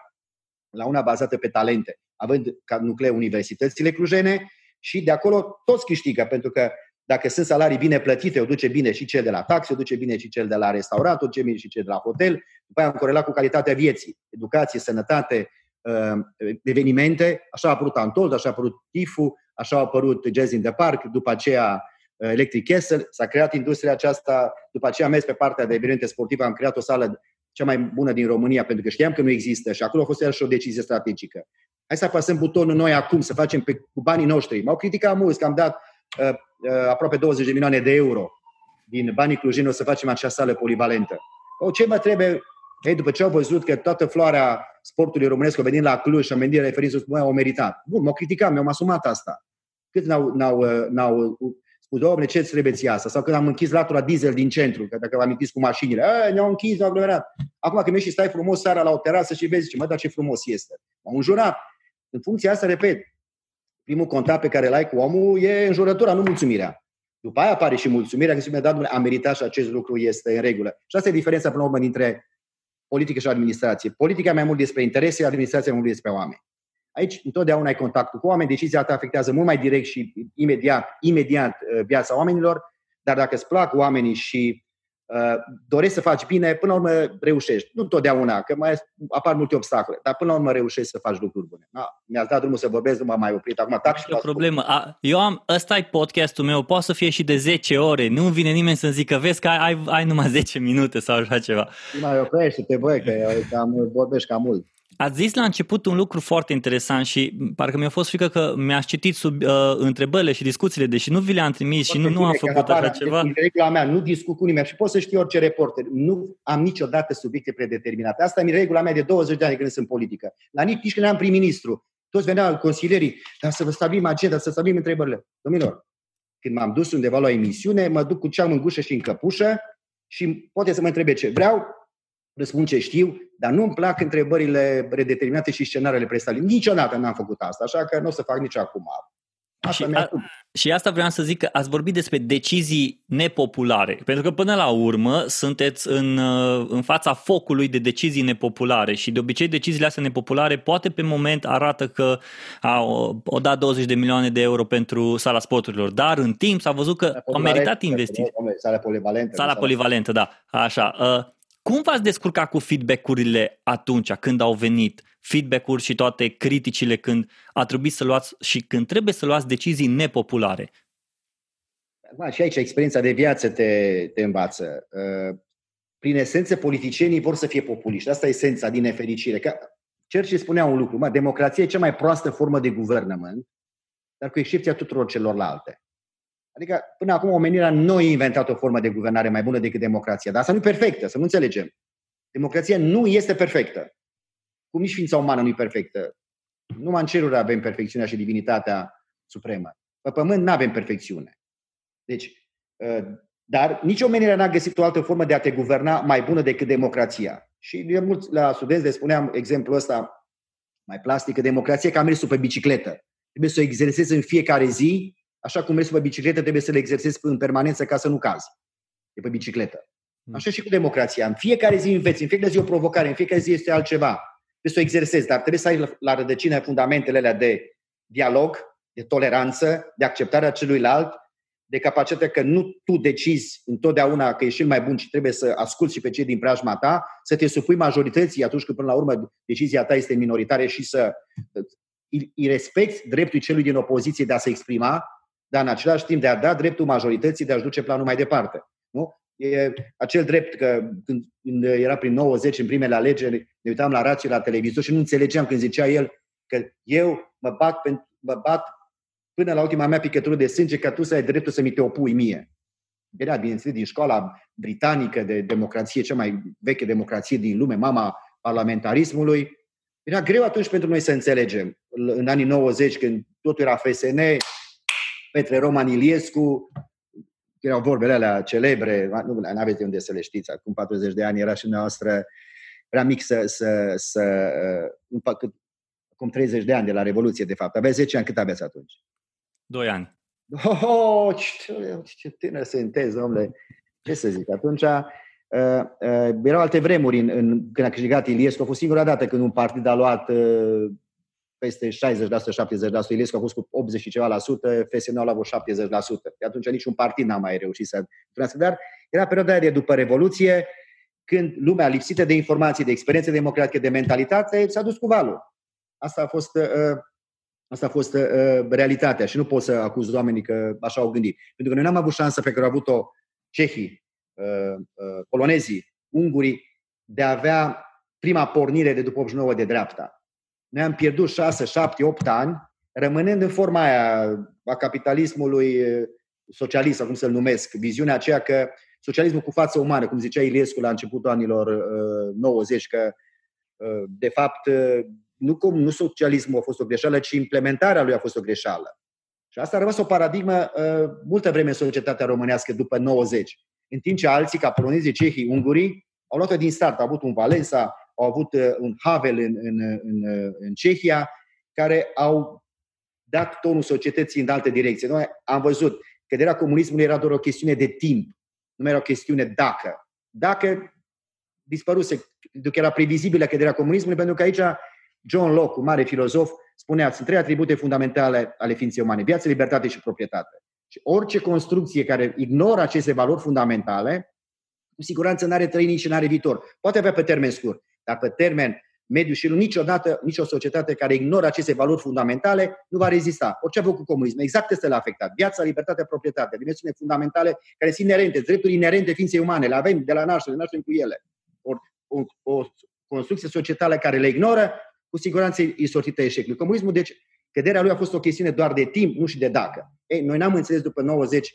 la una bazată pe talente, având ca nucleu universitățile clujene și de acolo toți câștigă, pentru că dacă sunt salarii bine plătite, o duce bine și cel de la taxe, o duce bine și cel de la restaurant, o duce bine și cel de la hotel. După aia am corelat cu calitatea vieții, educație, sănătate, uh, evenimente. Așa a apărut Antold, așa a apărut Tifu, așa a apărut Jazz in the Park, după aceea uh, Electric Castle, s-a creat industria aceasta, după aceea am mers pe partea de evenimente sportive, am creat o sală cea mai bună din România, pentru că știam că nu există și acolo a fost și o decizie strategică. Hai să apăsăm butonul noi acum, să facem pe, cu banii noștri. M-au criticat mulți că am dat uh, uh, aproape 20 de milioane de euro din banii clujini să facem acea sală polivalentă. O, ce mă trebuie? Ei, după ce au văzut că toată floarea sportului românesc a venit la Cluj și a venit referință, au meritat. Bun, m-au criticat, mi-au asumat asta. Cât n-au, n-au, uh, n-au spus, doamne, ce îți trebuie ție asta? Sau când am închis latura diesel din centru, că dacă vă amintiți cu mașinile, ne-au închis, ne-au aglomerat. Acum când mergi și stai frumos seara la o terasă și vezi, ce mă, dar ce frumos este. M-au înjurat. În funcția asta, repet, primul contact pe care îl ai cu omul e înjurătura, nu mulțumirea. După aia apare și mulțumirea, că mi-a dat, am meritat și acest lucru este în regulă. Și asta e diferența, până la urmă, dintre politică și administrație. Politica mai mult despre interese, administrația mai mult despre oameni. Aici întotdeauna ai contactul cu oameni, decizia ta afectează mult mai direct și imediat, imediat uh, viața oamenilor, dar dacă îți plac oamenii și uh, dorești să faci bine, până la urmă reușești. Nu întotdeauna, că mai apar multe obstacole, dar până la urmă reușești să faci lucruri bune. Da, mi-ați dat drumul să vorbesc, nu m-am mai oprit. Acum tac și o problemă. A, eu am, ăsta e podcastul meu, poate să fie și de 10 ore. Nu vine nimeni să-mi zică, vezi că ai, ai, ai numai 10 minute sau așa ceva. Mai oprește-te, băi, că cam, vorbești cam mult. Ați zis la început un lucru foarte interesant și parcă mi-a fost frică că mi-ați citit sub uh, întrebările și discuțiile, deși nu vi le-am trimis și nu, nu am făcut așa ceva. În regula mea, nu discut cu nimeni și pot să știu orice reporter. Nu am niciodată subiecte predeterminate. Asta e regula mea de 20 de ani când sunt în politică. La nici, nici când am prim-ministru. Toți veneau consilierii, dar să vă stabilim agenda, să stabilim întrebările. Domnilor, când m-am dus undeva la o emisiune, mă duc cu ceam în gușă și în căpușă și poate să mă întrebe ce vreau, răspund ce știu, dar nu-mi plac întrebările predeterminate și scenariile prestale. Niciodată n-am făcut asta, așa că nu o să fac nici acum. Asta și, a, și asta vreau să zic că ați vorbit despre decizii nepopulare, pentru că până la urmă sunteți în, uh, în fața focului de decizii nepopulare și de obicei deciziile astea nepopulare poate pe moment arată că au, o dat 20 de milioane de euro pentru sala sporturilor, dar în timp s-a văzut că au meritat investiții. Sala polivalentă. Sala polivalentă, da, așa. Uh, cum v-ați descurcat cu feedback-urile atunci, când au venit feedback-uri și toate criticile când a trebuit să luați și când trebuie să luați decizii nepopulare? Ma, și aici experiența de viață te, te învață. Uh, prin esență, politicienii vor să fie populiști. Asta e esența din nefericire. Că Churchill spunea un lucru, mă, democrația e cea mai proastă formă de guvernământ, dar cu excepția tuturor celorlalte. Adică, până acum, omenirea nu a inventat o formă de guvernare mai bună decât democrația. Dar asta nu e perfectă, să nu înțelegem. Democrația nu este perfectă. Cum nici ființa umană nu e perfectă. Numai în ceruri avem perfecțiunea și divinitatea supremă. Pe pământ nu avem perfecțiune. Deci, ă, dar nici omenirea n-a găsit o altă formă de a te guverna mai bună decât democrația. Și de mulți la studenți le spuneam exemplul ăsta mai plastic, că democrația ca mersul pe bicicletă. Trebuie să o exersezi în fiecare zi Așa cum mergi pe bicicletă, trebuie să le exersezi în permanență ca să nu cazi de pe bicicletă. Hmm. Așa și cu democrația. În fiecare zi înveți, în fiecare zi o provocare, în fiecare zi este altceva. Trebuie să o exersezi, dar trebuie să ai la rădăcină fundamentele alea de dialog, de toleranță, de acceptarea celuilalt, de capacitatea că nu tu decizi întotdeauna că ești cel mai bun și trebuie să asculți și pe cei din preajma ta, să te supui majorității atunci când până la urmă decizia ta este minoritară și să îi respecti dreptul celui din opoziție de a se exprima, dar în același timp de a da dreptul majorității de a-și duce planul mai departe. Nu? E acel drept că când, când era prin 90 în primele alegeri, ne uitam la rații la televizor și nu înțelegeam când zicea el că eu mă bat, pentru, mă bat până la ultima mea picătură de sânge că tu să ai dreptul să mi te opui mie. Venea, bineînțeles, din școala britanică de democrație, cea mai veche democrație din lume, mama parlamentarismului. Era greu atunci pentru noi să înțelegem. În anii 90, când totul era FSN, Petre Roman Iliescu, erau vorbele alea celebre, nu aveți de unde să le știți, acum 40 de ani era și noastră, era mic să, să, să uh, acum 30 de ani de la Revoluție, de fapt. Aveți 10 ani, cât aveți atunci? 2 ani. Oh, oh ce, ce tânăr sunteți, domnule. Ce să zic, atunci uh, uh, erau alte vremuri în, în, când a câștigat Iliescu. A fost singura dată când un partid a luat uh, peste 60%, 70%. Iliescu a fost cu 80 și ceva la sută, FSN a luat 70%. De atunci niciun partid n-a mai reușit să trăiască. Dar era perioada de după Revoluție, când lumea lipsită de informații, de experiențe democratice, de mentalitate, s-a dus cu valul. Asta a fost, uh, asta a fost uh, realitatea și nu pot să acuz oamenii că așa au gândit. Pentru că noi n-am avut șansă pe care au avut-o cehii, uh, uh, polonezii, ungurii, de a avea prima pornire de după 89 de dreapta. Noi am pierdut 6, 7, 8 ani, rămânând în forma aia a capitalismului uh, socialist, sau cum să-l numesc, viziunea aceea că socialismul cu față umană, cum zicea Iliescu la începutul anilor uh, 90, că uh, de fapt uh, nu, cum, nu socialismul a fost o greșeală, ci implementarea lui a fost o greșeală. Și asta a rămas o paradigmă uh, multă vreme în societatea românească după 90. În timp ce alții, ca polonezii, cehii, ungurii, au luat-o din start. Au avut un Valența, au avut uh, un Havel în, în, în, uh, în Cehia, care au dat tonul societății în alte direcții. Noi am văzut căderea comunismului era doar o chestiune de timp, nu mai era o chestiune dacă. Dacă dispăruse, pentru că era previzibilă căderea comunismului, pentru că aici John Locke, un mare filozof, spunea, sunt trei atribute fundamentale ale ființei umane, viață, libertate și proprietate. Și orice construcție care ignoră aceste valori fundamentale, cu siguranță nu are trăini și nu are viitor. Poate avea pe termen scurt, dar pe termen mediu și niciodată, nicio societate care ignoră aceste valori fundamentale nu va rezista. Orice a făcut comunismul, exact este l-a afectat. Viața, libertatea, proprietatea, dimensiune fundamentale care sunt inerente, drepturi inerente ființei umane, le avem de la naștere, le naștem cu ele. O, o, o construcție societală care le ignoră cu siguranță e sortită eșecului. Comunismul, deci, căderea lui a fost o chestiune doar de timp, nu și de dacă. Ei, noi n-am înțeles după 90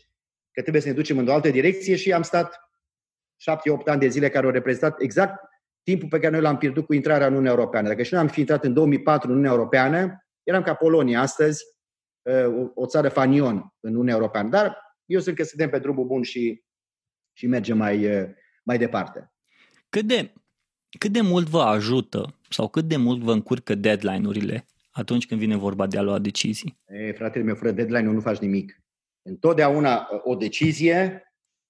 că trebuie să ne ducem în o altă direcție și am stat 7-8 ani de zile care au reprezentat exact timpul pe care noi l-am pierdut cu intrarea în Uniunea Europeană. Dacă și noi am fi intrat în 2004 în Uniunea Europeană, eram ca Polonia astăzi, uh, o țară fanion în Uniunea Europeană. Dar eu sunt că suntem pe drumul bun și, și mergem mai, uh, mai departe. Cât de, cât de mult vă ajută sau cât de mult vă încurcă deadline-urile atunci când vine vorba de a lua decizii? E, fratele meu, fără deadline nu faci nimic. Întotdeauna uh, o decizie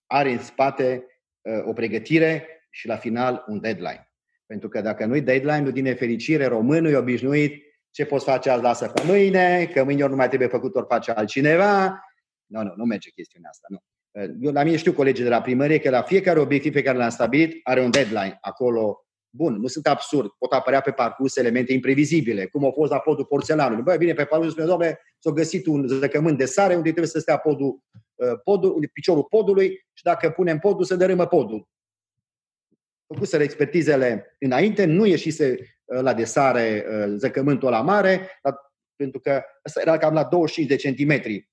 are în spate uh, o pregătire și la final un deadline. Pentru că dacă nu-i deadline-ul din nefericire, românul e obișnuit ce poți face azi, lasă pe mâine, că mâine ori nu mai trebuie făcut, ori face altcineva. Nu, nu, nu merge chestiunea asta. Nu. Uh, eu, la mine știu colegii de la primărie că la fiecare obiectiv pe care l-am stabilit are un deadline. Acolo Bun, nu sunt absurd, pot apărea pe parcurs elemente imprevizibile, cum au fost la podul porțelanului. Băi, bine, pe parcurs spune, doamne, s-a găsit un zăcământ de sare unde trebuie să stea podul, uh, podul, piciorul podului și dacă punem podul, se dărâmă podul. Făcuseră expertizele înainte, nu ieșise uh, la de sare uh, zăcământul la mare, pentru că ăsta era cam la 25 de centimetri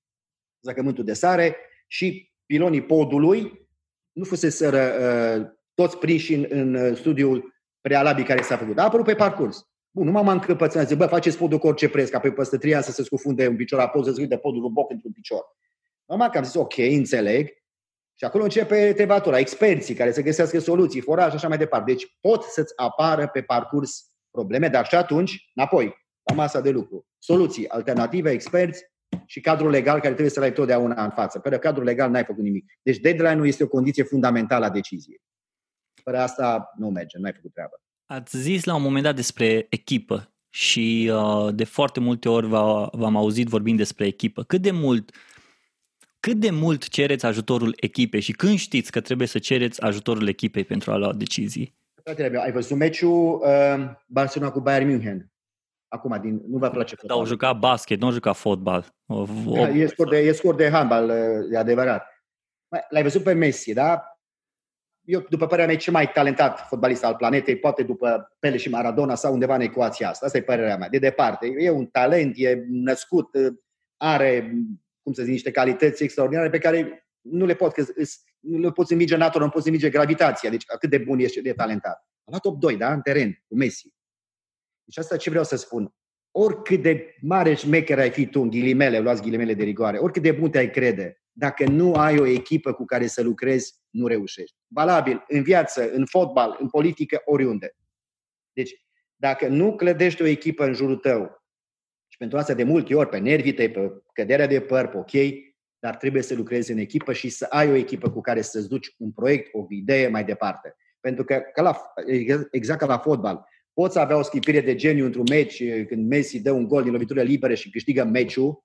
zăcământul de sare și pilonii podului nu fusese uh, toți prinși în, în studiul prealabil care s-a făcut. A apărut pe parcurs. Bun, nu m-am încăpățânat, zic, bă, faceți podul cu orice preț, ca pe peste trei ani să se scufunde un picior, apoi să se de podul un boc într-un picior. Normal că am zis, ok, înțeleg. Și acolo începe tevatura, experții care să găsească soluții, foraj și așa mai departe. Deci pot să-ți apară pe parcurs probleme, dar și atunci, înapoi, la masa de lucru. Soluții, alternative, experți și cadrul legal care trebuie să-l ai totdeauna în față. Fără cadrul legal n-ai făcut nimic. Deci deadline-ul este o condiție fundamentală a deciziei. Fără asta nu merge, nu ai făcut treabă. Ați zis la un moment dat despre echipă și uh, de foarte multe ori v-am auzit vorbind despre echipă. Cât de mult cât de mult cereți ajutorul echipei și când știți că trebuie să cereți ajutorul echipei pentru a lua decizii? Fratele meu, ai văzut meciul uh, Barcelona cu Bayern München? Acum, din, nu vă place fotbal. au jucat basket, nu au jucat fotbal. O, da, e, scor de, e scor de handbal, uh, e adevărat. L-ai văzut pe Messi, da? eu, după părerea mea, cel mai talentat fotbalist al planetei, poate după Pele și Maradona sau undeva în ecuația asta. Asta e părerea mea, de departe. E un talent, e născut, are, cum să zic, niște calități extraordinare pe care nu le, pot, că nu le poți învinge natura, nu poți învinge gravitația. Deci cât de bun ești, de talentat. A luat top 2, da, în teren, cu Messi. Deci asta ce vreau să spun. Oricât de mare șmecher ai fi tu, în ghilimele, luați ghilimele de rigoare, oricât de bun te-ai crede, dacă nu ai o echipă cu care să lucrezi, nu reușești. Valabil în viață, în fotbal, în politică, oriunde. Deci, dacă nu clădești o echipă în jurul tău, și pentru asta de multe ori, pe nervii tăi, pe căderea de păr, pe ok, dar trebuie să lucrezi în echipă și să ai o echipă cu care să-ți duci un proiect, o idee mai departe. Pentru că, ca la, exact ca la fotbal, poți avea o schimbire de geniu într-un meci când Messi dă un gol din lovitură liberă și câștigă meciul,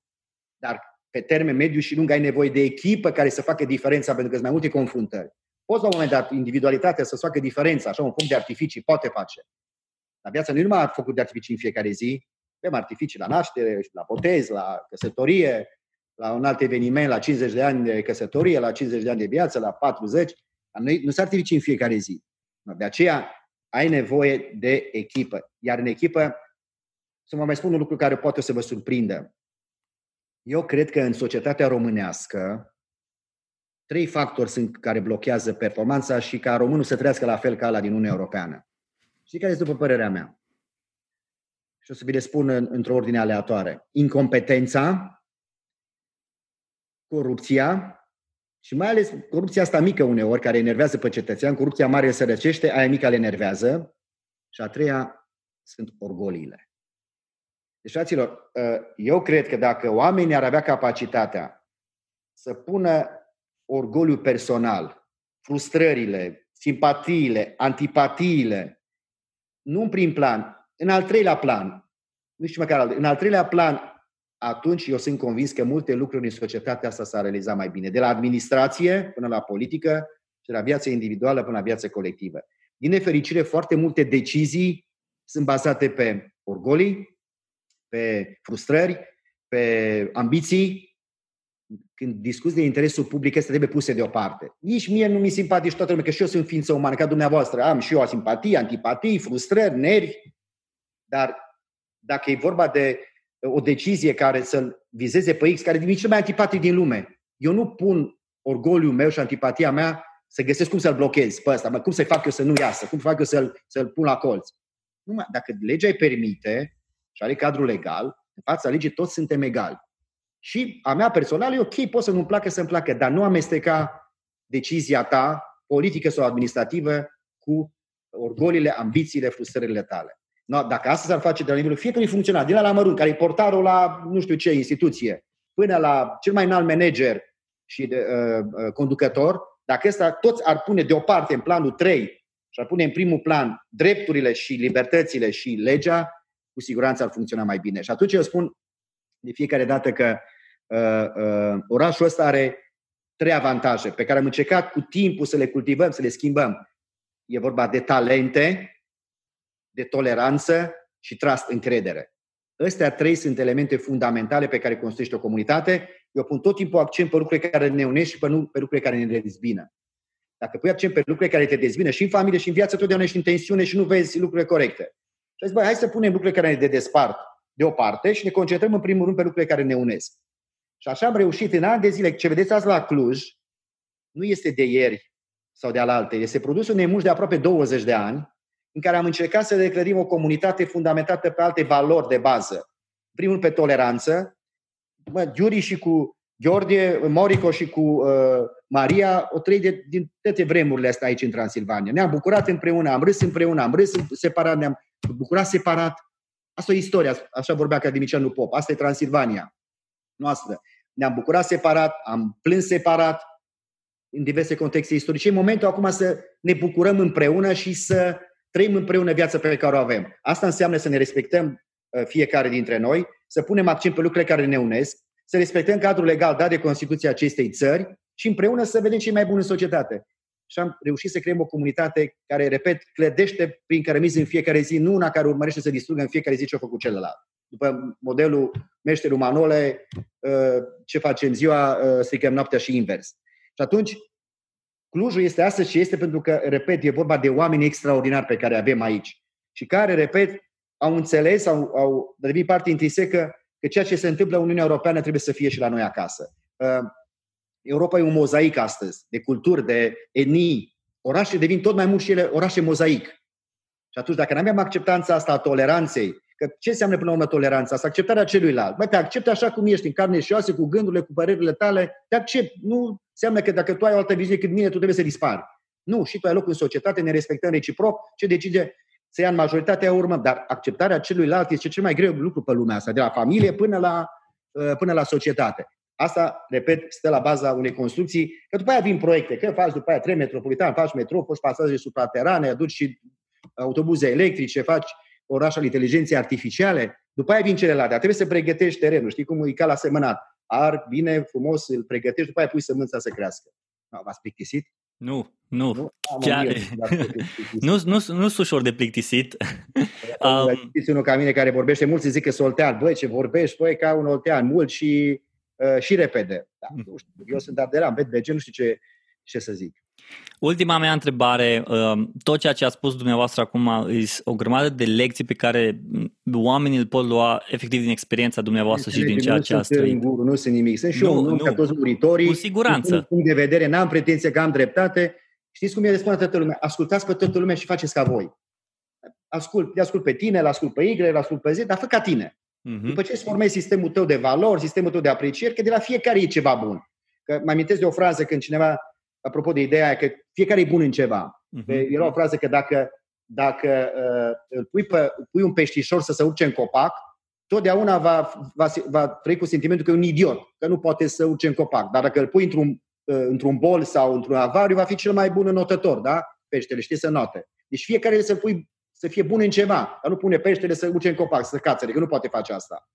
dar pe termen mediu și lung ai nevoie de echipă care să facă diferența pentru că sunt mai multe confruntări. Poți la un moment dat individualitatea să facă diferența, așa un punct de artificii poate face. La viața nu numai făcut de artificii în fiecare zi, avem artificii la naștere, la botez, la căsătorie, la un alt eveniment, la 50 de ani de căsătorie, la 50 de ani de viață, la 40. Noi nu se artificii în fiecare zi. De aceea ai nevoie de echipă. Iar în echipă, să vă mai spun un lucru care poate să vă surprindă. Eu cred că în societatea românească, trei factori sunt care blochează performanța și ca românul să trăiască la fel ca la din Uniunea Europeană. Și care este după părerea mea? Și o să vi le spun în, într-o ordine aleatoare. Incompetența, corupția și mai ales corupția asta mică uneori, care enervează pe cetățean, corupția mare se răcește, aia mică le enervează. Și a treia sunt orgoliile. Deci, fraților, ă, eu cred că dacă oamenii ar avea capacitatea să pună orgoliu personal, frustrările, simpatiile, antipatiile, nu în prim plan, în al treilea plan, nu știu măcar, în al treilea plan, atunci eu sunt convins că multe lucruri în societatea asta s-ar realiza mai bine. De la administrație până la politică, de la viața individuală până la viața colectivă. Din nefericire, foarte multe decizii sunt bazate pe orgolii, pe frustrări, pe ambiții. Când discuți de interesul public, este trebuie puse deoparte. Nici mie nu mi simpatici toată lumea, că și eu sunt ființă umană, ca dumneavoastră. Am și eu simpatie, antipatii, frustrări, nervi. Dar dacă e vorba de o decizie care să-l vizeze pe X, care e cel mai antipatic din lume, eu nu pun orgoliul meu și antipatia mea să găsesc cum să-l blochez pe ăsta, cum să-i fac eu să nu iasă, cum fac eu să-l, să-l pun la colț. Numai dacă legea îi permite și are cadrul legal, în fața legii toți suntem egali. Și a mea personală e ok, pot să nu-mi placă, să-mi placă, dar nu amesteca decizia ta, politică sau administrativă, cu orgolile, ambițiile, frustrările tale. No, dacă asta s-ar face de la nivelul fiecărui funcționar, din la, la mărunt, care e portarul la nu știu ce instituție, până la cel mai înalt manager și de, uh, uh, conducător, dacă ăsta toți ar pune deoparte în planul 3 și ar pune în primul plan drepturile și libertățile și legea, cu siguranță ar funcționa mai bine. Și atunci eu spun de fiecare dată că uh, uh, orașul ăsta are trei avantaje pe care am încercat cu timpul să le cultivăm, să le schimbăm. E vorba de talente, de toleranță și trust, încredere. Astea trei sunt elemente fundamentale pe care construiește o comunitate. Eu pun tot timpul accent pe lucruri care ne unesc și pe, nu, pe lucruri care ne dezbină. Dacă pui accent pe lucruri care te dezbină și în familie și în viață, totdeauna ești în tensiune și nu vezi lucrurile corecte. Și zic, băi, hai să punem lucrurile care ne despart deoparte și ne concentrăm în primul rând pe lucrurile care ne unesc. Și așa am reușit în ani de zile. Ce vedeți azi la Cluj, nu este de ieri sau de alaltă. Este produsul unei muși de aproape 20 de ani, în care am încercat să reclădim o comunitate fundamentată pe alte valori de bază. Primul pe toleranță. Mă, Giuri și cu Gheorghe, Morico și cu uh, Maria o trăit de, din toate vremurile astea aici în Transilvania. Ne-am bucurat împreună, am râs împreună, am râs separat, ne-am bucurat separat. Asta e istoria, așa vorbea academicianul Pop. Asta e Transilvania noastră. Ne-am bucurat separat, am plâns separat, în diverse contexte istorice. E momentul acum să ne bucurăm împreună și să trăim împreună viața pe care o avem. Asta înseamnă să ne respectăm uh, fiecare dintre noi, să punem accent pe lucrurile care ne unesc, să respectăm cadrul legal dat de Constituția acestei țări și împreună să vedem ce e mai bun în societate. Și am reușit să creăm o comunitate care, repet, clădește prin cărămizi în fiecare zi, nu una care urmărește să distrugă în fiecare zi ce a făcut celălalt. După modelul meșterul Manole, uh, ce facem ziua, uh, stricăm noaptea și invers. Și atunci, Clujul este astăzi și este pentru că, repet, e vorba de oameni extraordinari pe care avem aici și care, repet, au înțeles, au, au devenit parte intrinsecă că ceea ce se întâmplă în Uniunea Europeană trebuie să fie și la noi acasă. Uh, Europa e un mozaic astăzi, de culturi, de etnii. Orașe devin tot mai mult și ele orașe mozaic. Și atunci, dacă nu avem acceptanța asta a toleranței, că ce înseamnă până la urmă toleranța asta? Acceptarea celuilalt. Băi, te accepti așa cum ești, în carne și oase, cu gândurile, cu părerile tale, te accept. Nu înseamnă că dacă tu ai o altă viziune cât mine, tu trebuie să dispari. Nu, și tu ai loc în societate, ne respectăm reciproc, ce decide să ia în majoritatea urmă, dar acceptarea celuilalt este cel mai greu lucru pe lumea asta, de la familie până la, uh, până la societate. Asta, repet, stă la baza unei construcții, că după aia vin proiecte, că faci după aia trei metropolitan, faci metro, faci pasaje supraterane, aduci și autobuze electrice, faci oraș al inteligenței artificiale, după aia vin celelalte. Trebuie să pregătești terenul, știi cum e ca la semănat. Ar, bine, frumos, îl pregătești, după aia pui sămânța să crească. V-ați plictisit? Nu, nu. nu? Chiar... nu, nu, nu sunt ușor de plictisit. um... unul ca mine care vorbește mult și zic că oltean. Băi, ce vorbești, băi, ca un oltean, mult și, uh, și repede. Da, mm. nu știu, eu sunt ardelan, de ce nu știu ce, ce să zic. Ultima mea întrebare, um, tot ceea ce a spus dumneavoastră acum este o grămadă de lecții pe care oamenii îl pot lua efectiv din experiența dumneavoastră și din ceea ce a trăit. Nu sunt nimic, sunt și nu, eu, nu, ca toți muritorii. Cu siguranță. Din punct de vedere, n-am pretenție că am dreptate. Știți cum e de spune toată lumea? Ascultați pe toată lumea și faceți ca voi. Ascult, le ascult pe tine, le ascult pe Y, le ascult pe Z, dar fă ca tine. Uh-huh. După ce îți formezi sistemul tău de valori, sistemul tău de aprecieri, că de la fiecare e ceva bun. Că mă amintesc de o frază când cineva apropo de ideea că fiecare e bun în ceva. Uh-huh. Era o frază că dacă, dacă uh, îl pui, pe, pui un peștișor să se urce în copac, totdeauna va, va, va trăi cu sentimentul că e un idiot, că nu poate să urce în copac. Dar dacă îl pui într-un, uh, într-un bol sau într-un avariu, va fi cel mai bun înotător, da? Peștele, știi să note. Deci fiecare să, pui, să fie bun în ceva, dar nu pune peștele să urce în copac, să cațere, că nu poate face asta.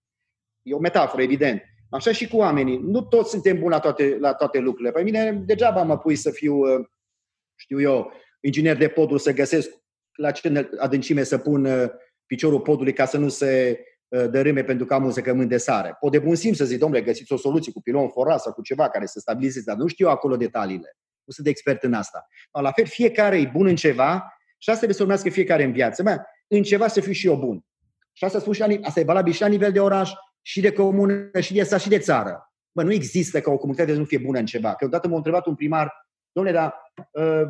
E o metaforă, evident. Așa și cu oamenii. Nu toți suntem buni la toate, la toate lucrurile. Pe mine degeaba mă pui să fiu, uh, știu eu, inginer de podul, să găsesc la ce adâncime să pun uh, piciorul podului ca să nu se uh, dărâme pentru că am un zăcământ de sare. Pot de bun simț să zic, domnule, găsiți o soluție cu pilon forat sau cu ceva care să stabilizeze, dar nu știu acolo detaliile. Nu sunt expert în asta. La fel, fiecare e bun în ceva și asta trebuie să urmească fiecare în viață. Mă, în ceva să fiu și eu bun. Și asta, spun și la, asta e valabil și la nivel de oraș, și de comună, și de sat, și de țară. Bă, nu există ca o comunitate să nu fie bună în ceva. Că odată m-a întrebat un primar, domnule, dar uh,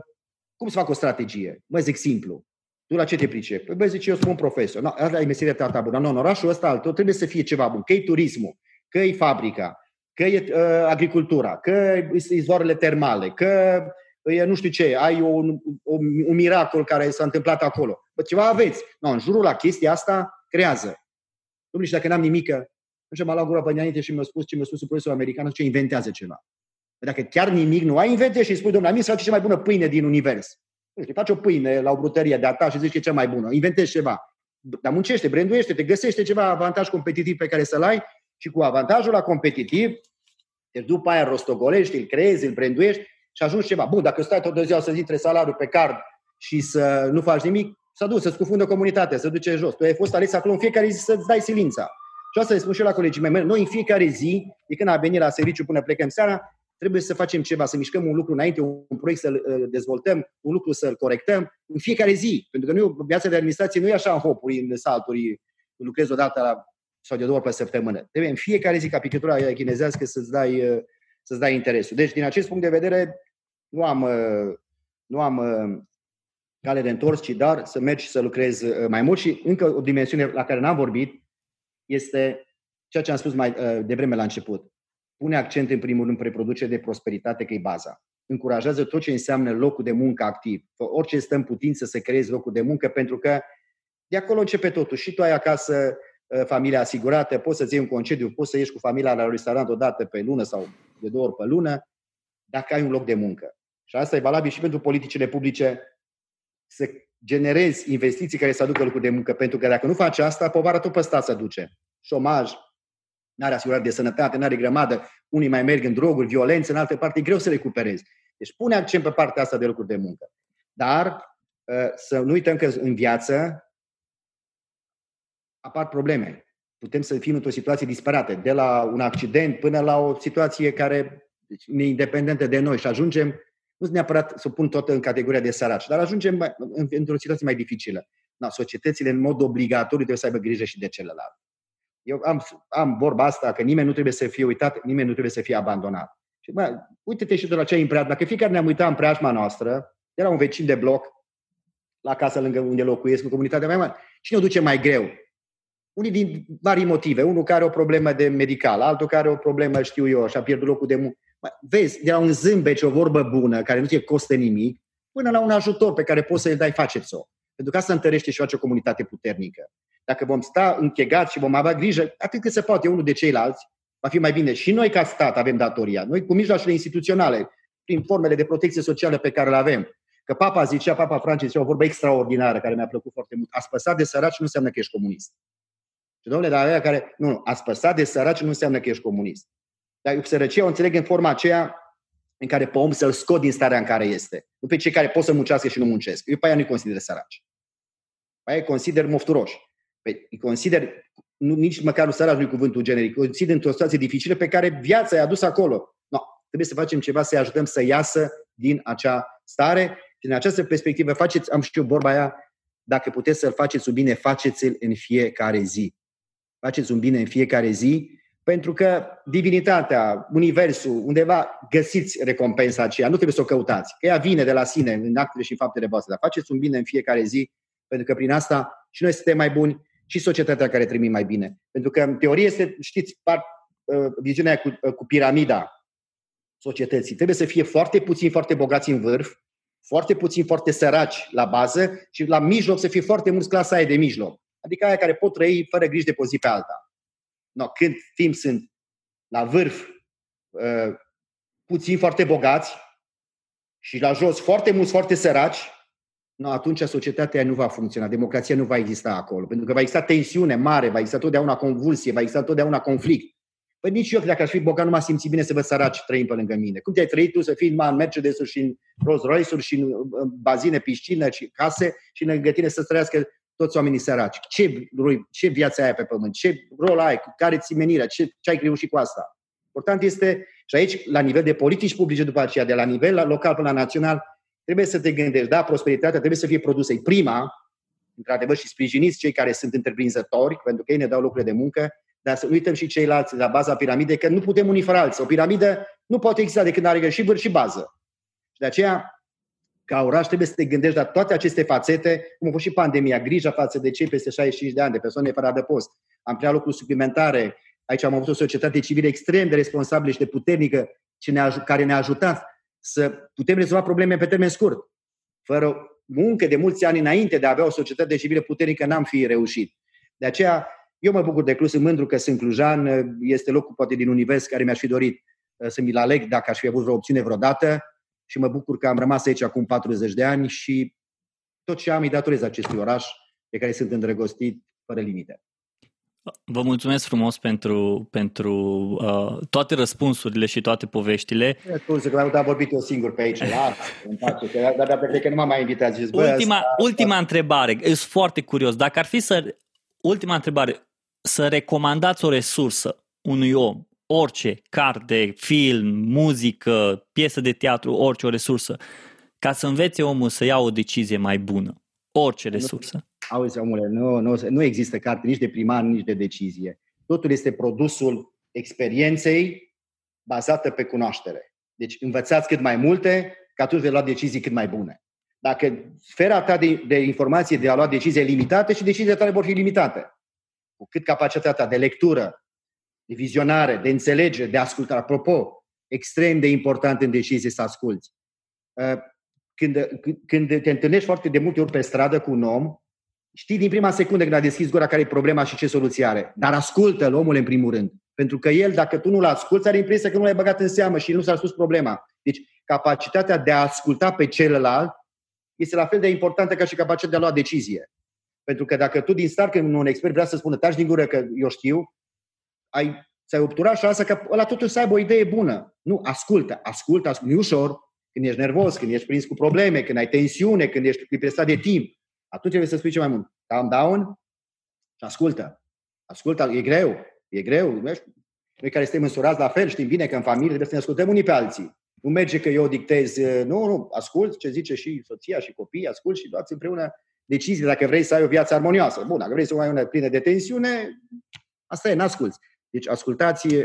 cum să fac o strategie? Mă zic simplu. Tu la ce te pricepi? Păi, bă, zice, eu sunt un profesor. No, asta e meseria ta bună. Nu, în orașul ăsta altul trebuie să fie ceva bun. Că e turismul, că e fabrica, că e uh, agricultura, că e izvoarele termale, că e nu știu ce, ai un, un, un miracol care s-a întâmplat acolo. Bă, ceva aveți. No, în jurul la chestia asta creează. Domnule, și dacă n-am nimică, și m-a luat gura pe înainte și mi-a spus ce mi-a spus profesorul american, ce inventează ceva. Dacă chiar nimic nu ai, inventezi și îi spui, domnule, mie să face cea mai bună pâine din univers. Nu știu, faci o pâine la o brutărie de-a ta și zici că e cea mai bună. Inventezi ceva. Dar muncește, branduiește, te găsește ceva avantaj competitiv pe care să-l ai și cu avantajul la competitiv, deci după aia rostogolești, îl creezi, îl branduiești și ajungi ceva. Bun, dacă stai tot de ziua să zici trei salariul pe card și să nu faci nimic, s-a dus, să scufundă comunitatea, să duce jos. Tu ai fost ales acolo în fiecare zi să-ți dai silința. Și asta le spun și eu la colegii mei. Noi în fiecare zi, de când a venit la serviciu până plecăm seara, trebuie să facem ceva, să mișcăm un lucru înainte, un proiect să-l uh, dezvoltăm, un lucru să-l corectăm în fiecare zi. Pentru că nu, viața de administrație nu e așa în hopuri, în salturi, lucrezi o dată la, sau de două ori pe săptămână. Trebuie în fiecare zi ca picătura chinezească să-ți dai, uh, să-ți dai interesul. Deci, din acest punct de vedere, nu am, uh, nu am cale de întors, ci dar să mergi să lucrezi mai mult și încă o dimensiune la care n-am vorbit, este ceea ce am spus mai uh, devreme la început. Pune accent în primul rând pe reproducere de prosperitate, că e baza. Încurajează tot ce înseamnă locul de muncă activ. Fă orice stă în putință să creezi locul de muncă, pentru că de acolo începe totul. Și tu ai acasă uh, familia asigurată, poți să-ți iei un concediu, poți să ieși cu familia la restaurant o dată pe lună sau de două ori pe lună, dacă ai un loc de muncă. Și asta e valabil și pentru politicile publice, să generezi investiții care să aducă lucruri de muncă, pentru că dacă nu faci asta, povara tot pe stat să duce. Șomaj, nu are asigurare de sănătate, nu are grămadă, unii mai merg în droguri, violență, în alte parte, e greu să recuperezi. Deci pune accent pe partea asta de lucruri de muncă. Dar ă, să nu uităm că în viață apar probleme. Putem să fim într-o situație disperată, de la un accident până la o situație care deci, independentă de noi și ajungem nu neapărat să o pun tot în categoria de săraci, dar ajungem într-o situație mai dificilă. Na, societățile, în mod obligatoriu, trebuie să aibă grijă și de celălalt. Eu am, am vorba asta că nimeni nu trebuie să fie uitat, nimeni nu trebuie să fie abandonat. Și, bă, uite-te și de la ce ai preajma. Dacă fiecare ne-am uitat în preajma noastră, era un vecin de bloc, la casă lângă unde locuiesc, în comunitatea mai mare. Cine o duce mai greu? Unii din vari motive. Unul care are o problemă de medical, altul care are o problemă, știu eu, și a pierdut locul de muncă. Vezi, de la un zâmbet și o vorbă bună, care nu ți costă nimic, până la un ajutor pe care poți să-l dai, faceți-o. Pentru că asta întărește și face o comunitate puternică. Dacă vom sta închegați și vom avea grijă, atât cât se poate unul de ceilalți, va fi mai bine. Și noi, ca stat, avem datoria. Noi, cu mijloacele instituționale, prin formele de protecție socială pe care le avem. Că papa zicea, papa Francis zicea o vorbă extraordinară care mi-a plăcut foarte mult. A spăsat de săraci nu înseamnă că ești comunist. Și domnule, dar aia care, nu, nu, a spăsat de săraci nu înseamnă că ești comunist. Dar eu sărăcia o înțeleg în forma aceea în care pe om să-l scot din starea în care este. Nu pe cei care pot să muncească și nu muncesc. Eu pe aia nu-i consider săraci. Pe aia îi consider mofturoși. Păi, îi consider, nu, nici măcar nu săraci nu cuvântul generic, îi consider într-o situație dificilă pe care viața i-a dus acolo. No, trebuie să facem ceva, să-i ajutăm să iasă din acea stare. Din această perspectivă, faceți, am știu vorba aia, dacă puteți să-l faceți un bine, faceți-l în fiecare zi. Faceți un bine în fiecare zi pentru că divinitatea, universul, undeva găsiți recompensa aceea, nu trebuie să o căutați, că ea vine de la sine în actele și în faptele voastre, dar faceți un bine în fiecare zi, pentru că prin asta și noi suntem mai buni și societatea care trăim mai bine. Pentru că în teorie este, știți, par, uh, viziunea cu, uh, cu piramida societății. Trebuie să fie foarte puțin foarte bogați în vârf, foarte puțin foarte săraci la bază și la mijloc să fie foarte mulți clasa aia de mijloc. Adică aia care pot trăi fără griji de pe zi pe alta no, când timp sunt la vârf uh, puțin foarte bogați și la jos foarte mulți foarte săraci, no, atunci societatea nu va funcționa, democrația nu va exista acolo, pentru că va exista tensiune mare, va exista totdeauna convulsie, va exista totdeauna conflict. Păi nici eu, dacă aș fi bogat, nu m-aș simțit bine să văd săraci trăind pe lângă mine. Cum te-ai trăit tu să fii în mercedes și în Rolls Royce-uri și în bazine, piscină și case și în tine să trăiască toți oamenii săraci. Ce, ce viață ai pe pământ? Ce rol ai? Care ți menirea? Ce, ce ai reușit cu asta? Important este, și aici, la nivel de politici publice după aceea, de la nivel local până la național, trebuie să te gândești, da, prosperitatea trebuie să fie produsă. prima, într-adevăr, și sprijiniți cei care sunt întreprinzători, pentru că ei ne dau lucruri de muncă, dar să uităm și ceilalți la baza piramidei, că nu putem unii fără alții. O piramidă nu poate exista decât are și vârf și bază. Și de aceea, ca oraș trebuie să te gândești la toate aceste fațete, cum a fost și pandemia, grija față de cei peste 65 de ani, de persoane fără adăpost. Am prea lucruri suplimentare. Aici am avut o societate civilă extrem de responsabilă și de puternică ce ne care ne-a ajutat să putem rezolva probleme pe termen scurt. Fără muncă de mulți ani înainte de a avea o societate civilă puternică, n-am fi reușit. De aceea, eu mă bucur de Cluj, sunt mândru că sunt clujan, este locul poate din univers care mi-aș fi dorit uh, să mi-l aleg dacă aș fi avut vreo opțiune vreodată și mă bucur că am rămas aici acum 40 de ani și tot ce am îi datorez acestui oraș pe care sunt îndrăgostit fără limite. Vă mulțumesc frumos pentru, pentru uh, toate răspunsurile și toate poveștile. Scuze că am vorbit eu singur pe aici, la că, dar pe că nu m-am mai invitat. Zis, ultima, asta, ultima întrebare, sunt foarte curios. Dacă ar fi să... Ultima întrebare, să recomandați o resursă unui om orice, carte, film, muzică, piesă de teatru, orice o resursă, ca să învețe omul să ia o decizie mai bună. Orice resursă. Auzi, omule, nu, nu, nu există carte nici de primar, nici de decizie. Totul este produsul experienței bazată pe cunoaștere. Deci învățați cât mai multe, ca atunci vei lua decizii cât mai bune. Dacă sfera ta de, de informație de a lua decizii e limitată și deciziile tale vor fi limitate. Cu cât capacitatea ta de lectură, de vizionare, de înțelegere, de ascultare. Apropo, extrem de important în decizie să asculți. Uh, când, când te întâlnești foarte de multe ori pe stradă cu un om, știi din prima secundă când a deschis gura care e problema și ce soluție are. Dar ascultă-l omul în primul rând. Pentru că el, dacă tu nu-l asculți, are impresia că nu l-ai băgat în seamă și nu s-a spus problema. Deci, capacitatea de a asculta pe celălalt este la fel de importantă ca și capacitatea de a lua decizie. Pentru că dacă tu din start, când un expert vrea să spună taci din gură că eu știu, ai, ți-ai obturat șansa că ăla totuși să aibă o idee bună. Nu, ascultă, ascultă, ascultă. Nu ușor, când ești nervos, când ești prins cu probleme, când ai tensiune, când ești presat de timp. Atunci trebuie să spui ce mai mult. Calm down și ascultă. Ascultă, e greu, e greu. Noi care suntem măsurați la fel, știm bine că în familie trebuie să ne ascultăm unii pe alții. Nu merge că eu dictez, nu, nu, ascult ce zice și soția și copiii, ascult și luați împreună decizii dacă vrei să ai o viață armonioasă. Bun, dacă vrei să ai una plină de tensiune, Asta e, n-asculți. Deci ascultați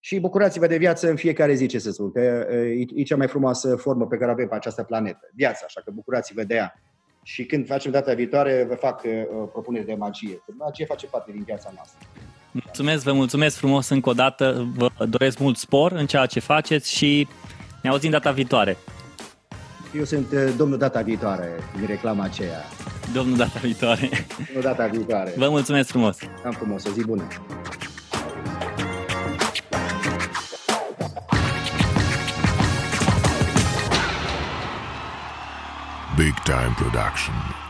și bucurați-vă de viață în fiecare zi, ce să spun, că e cea mai frumoasă formă pe care avem pe această planetă. Viața, așa că bucurați-vă de ea. Și când facem data viitoare, vă fac propuneri de magie. Magie face parte din viața noastră. Mulțumesc, vă mulțumesc frumos încă o dată, vă doresc mult spor în ceea ce faceți și ne auzim data viitoare. Eu sunt uh, domnul data viitoare, din reclama aceea. Domnul data viitoare. Domnul data viitoare. Vă mulțumesc frumos. Am frumos, o zi bună. Big Time Production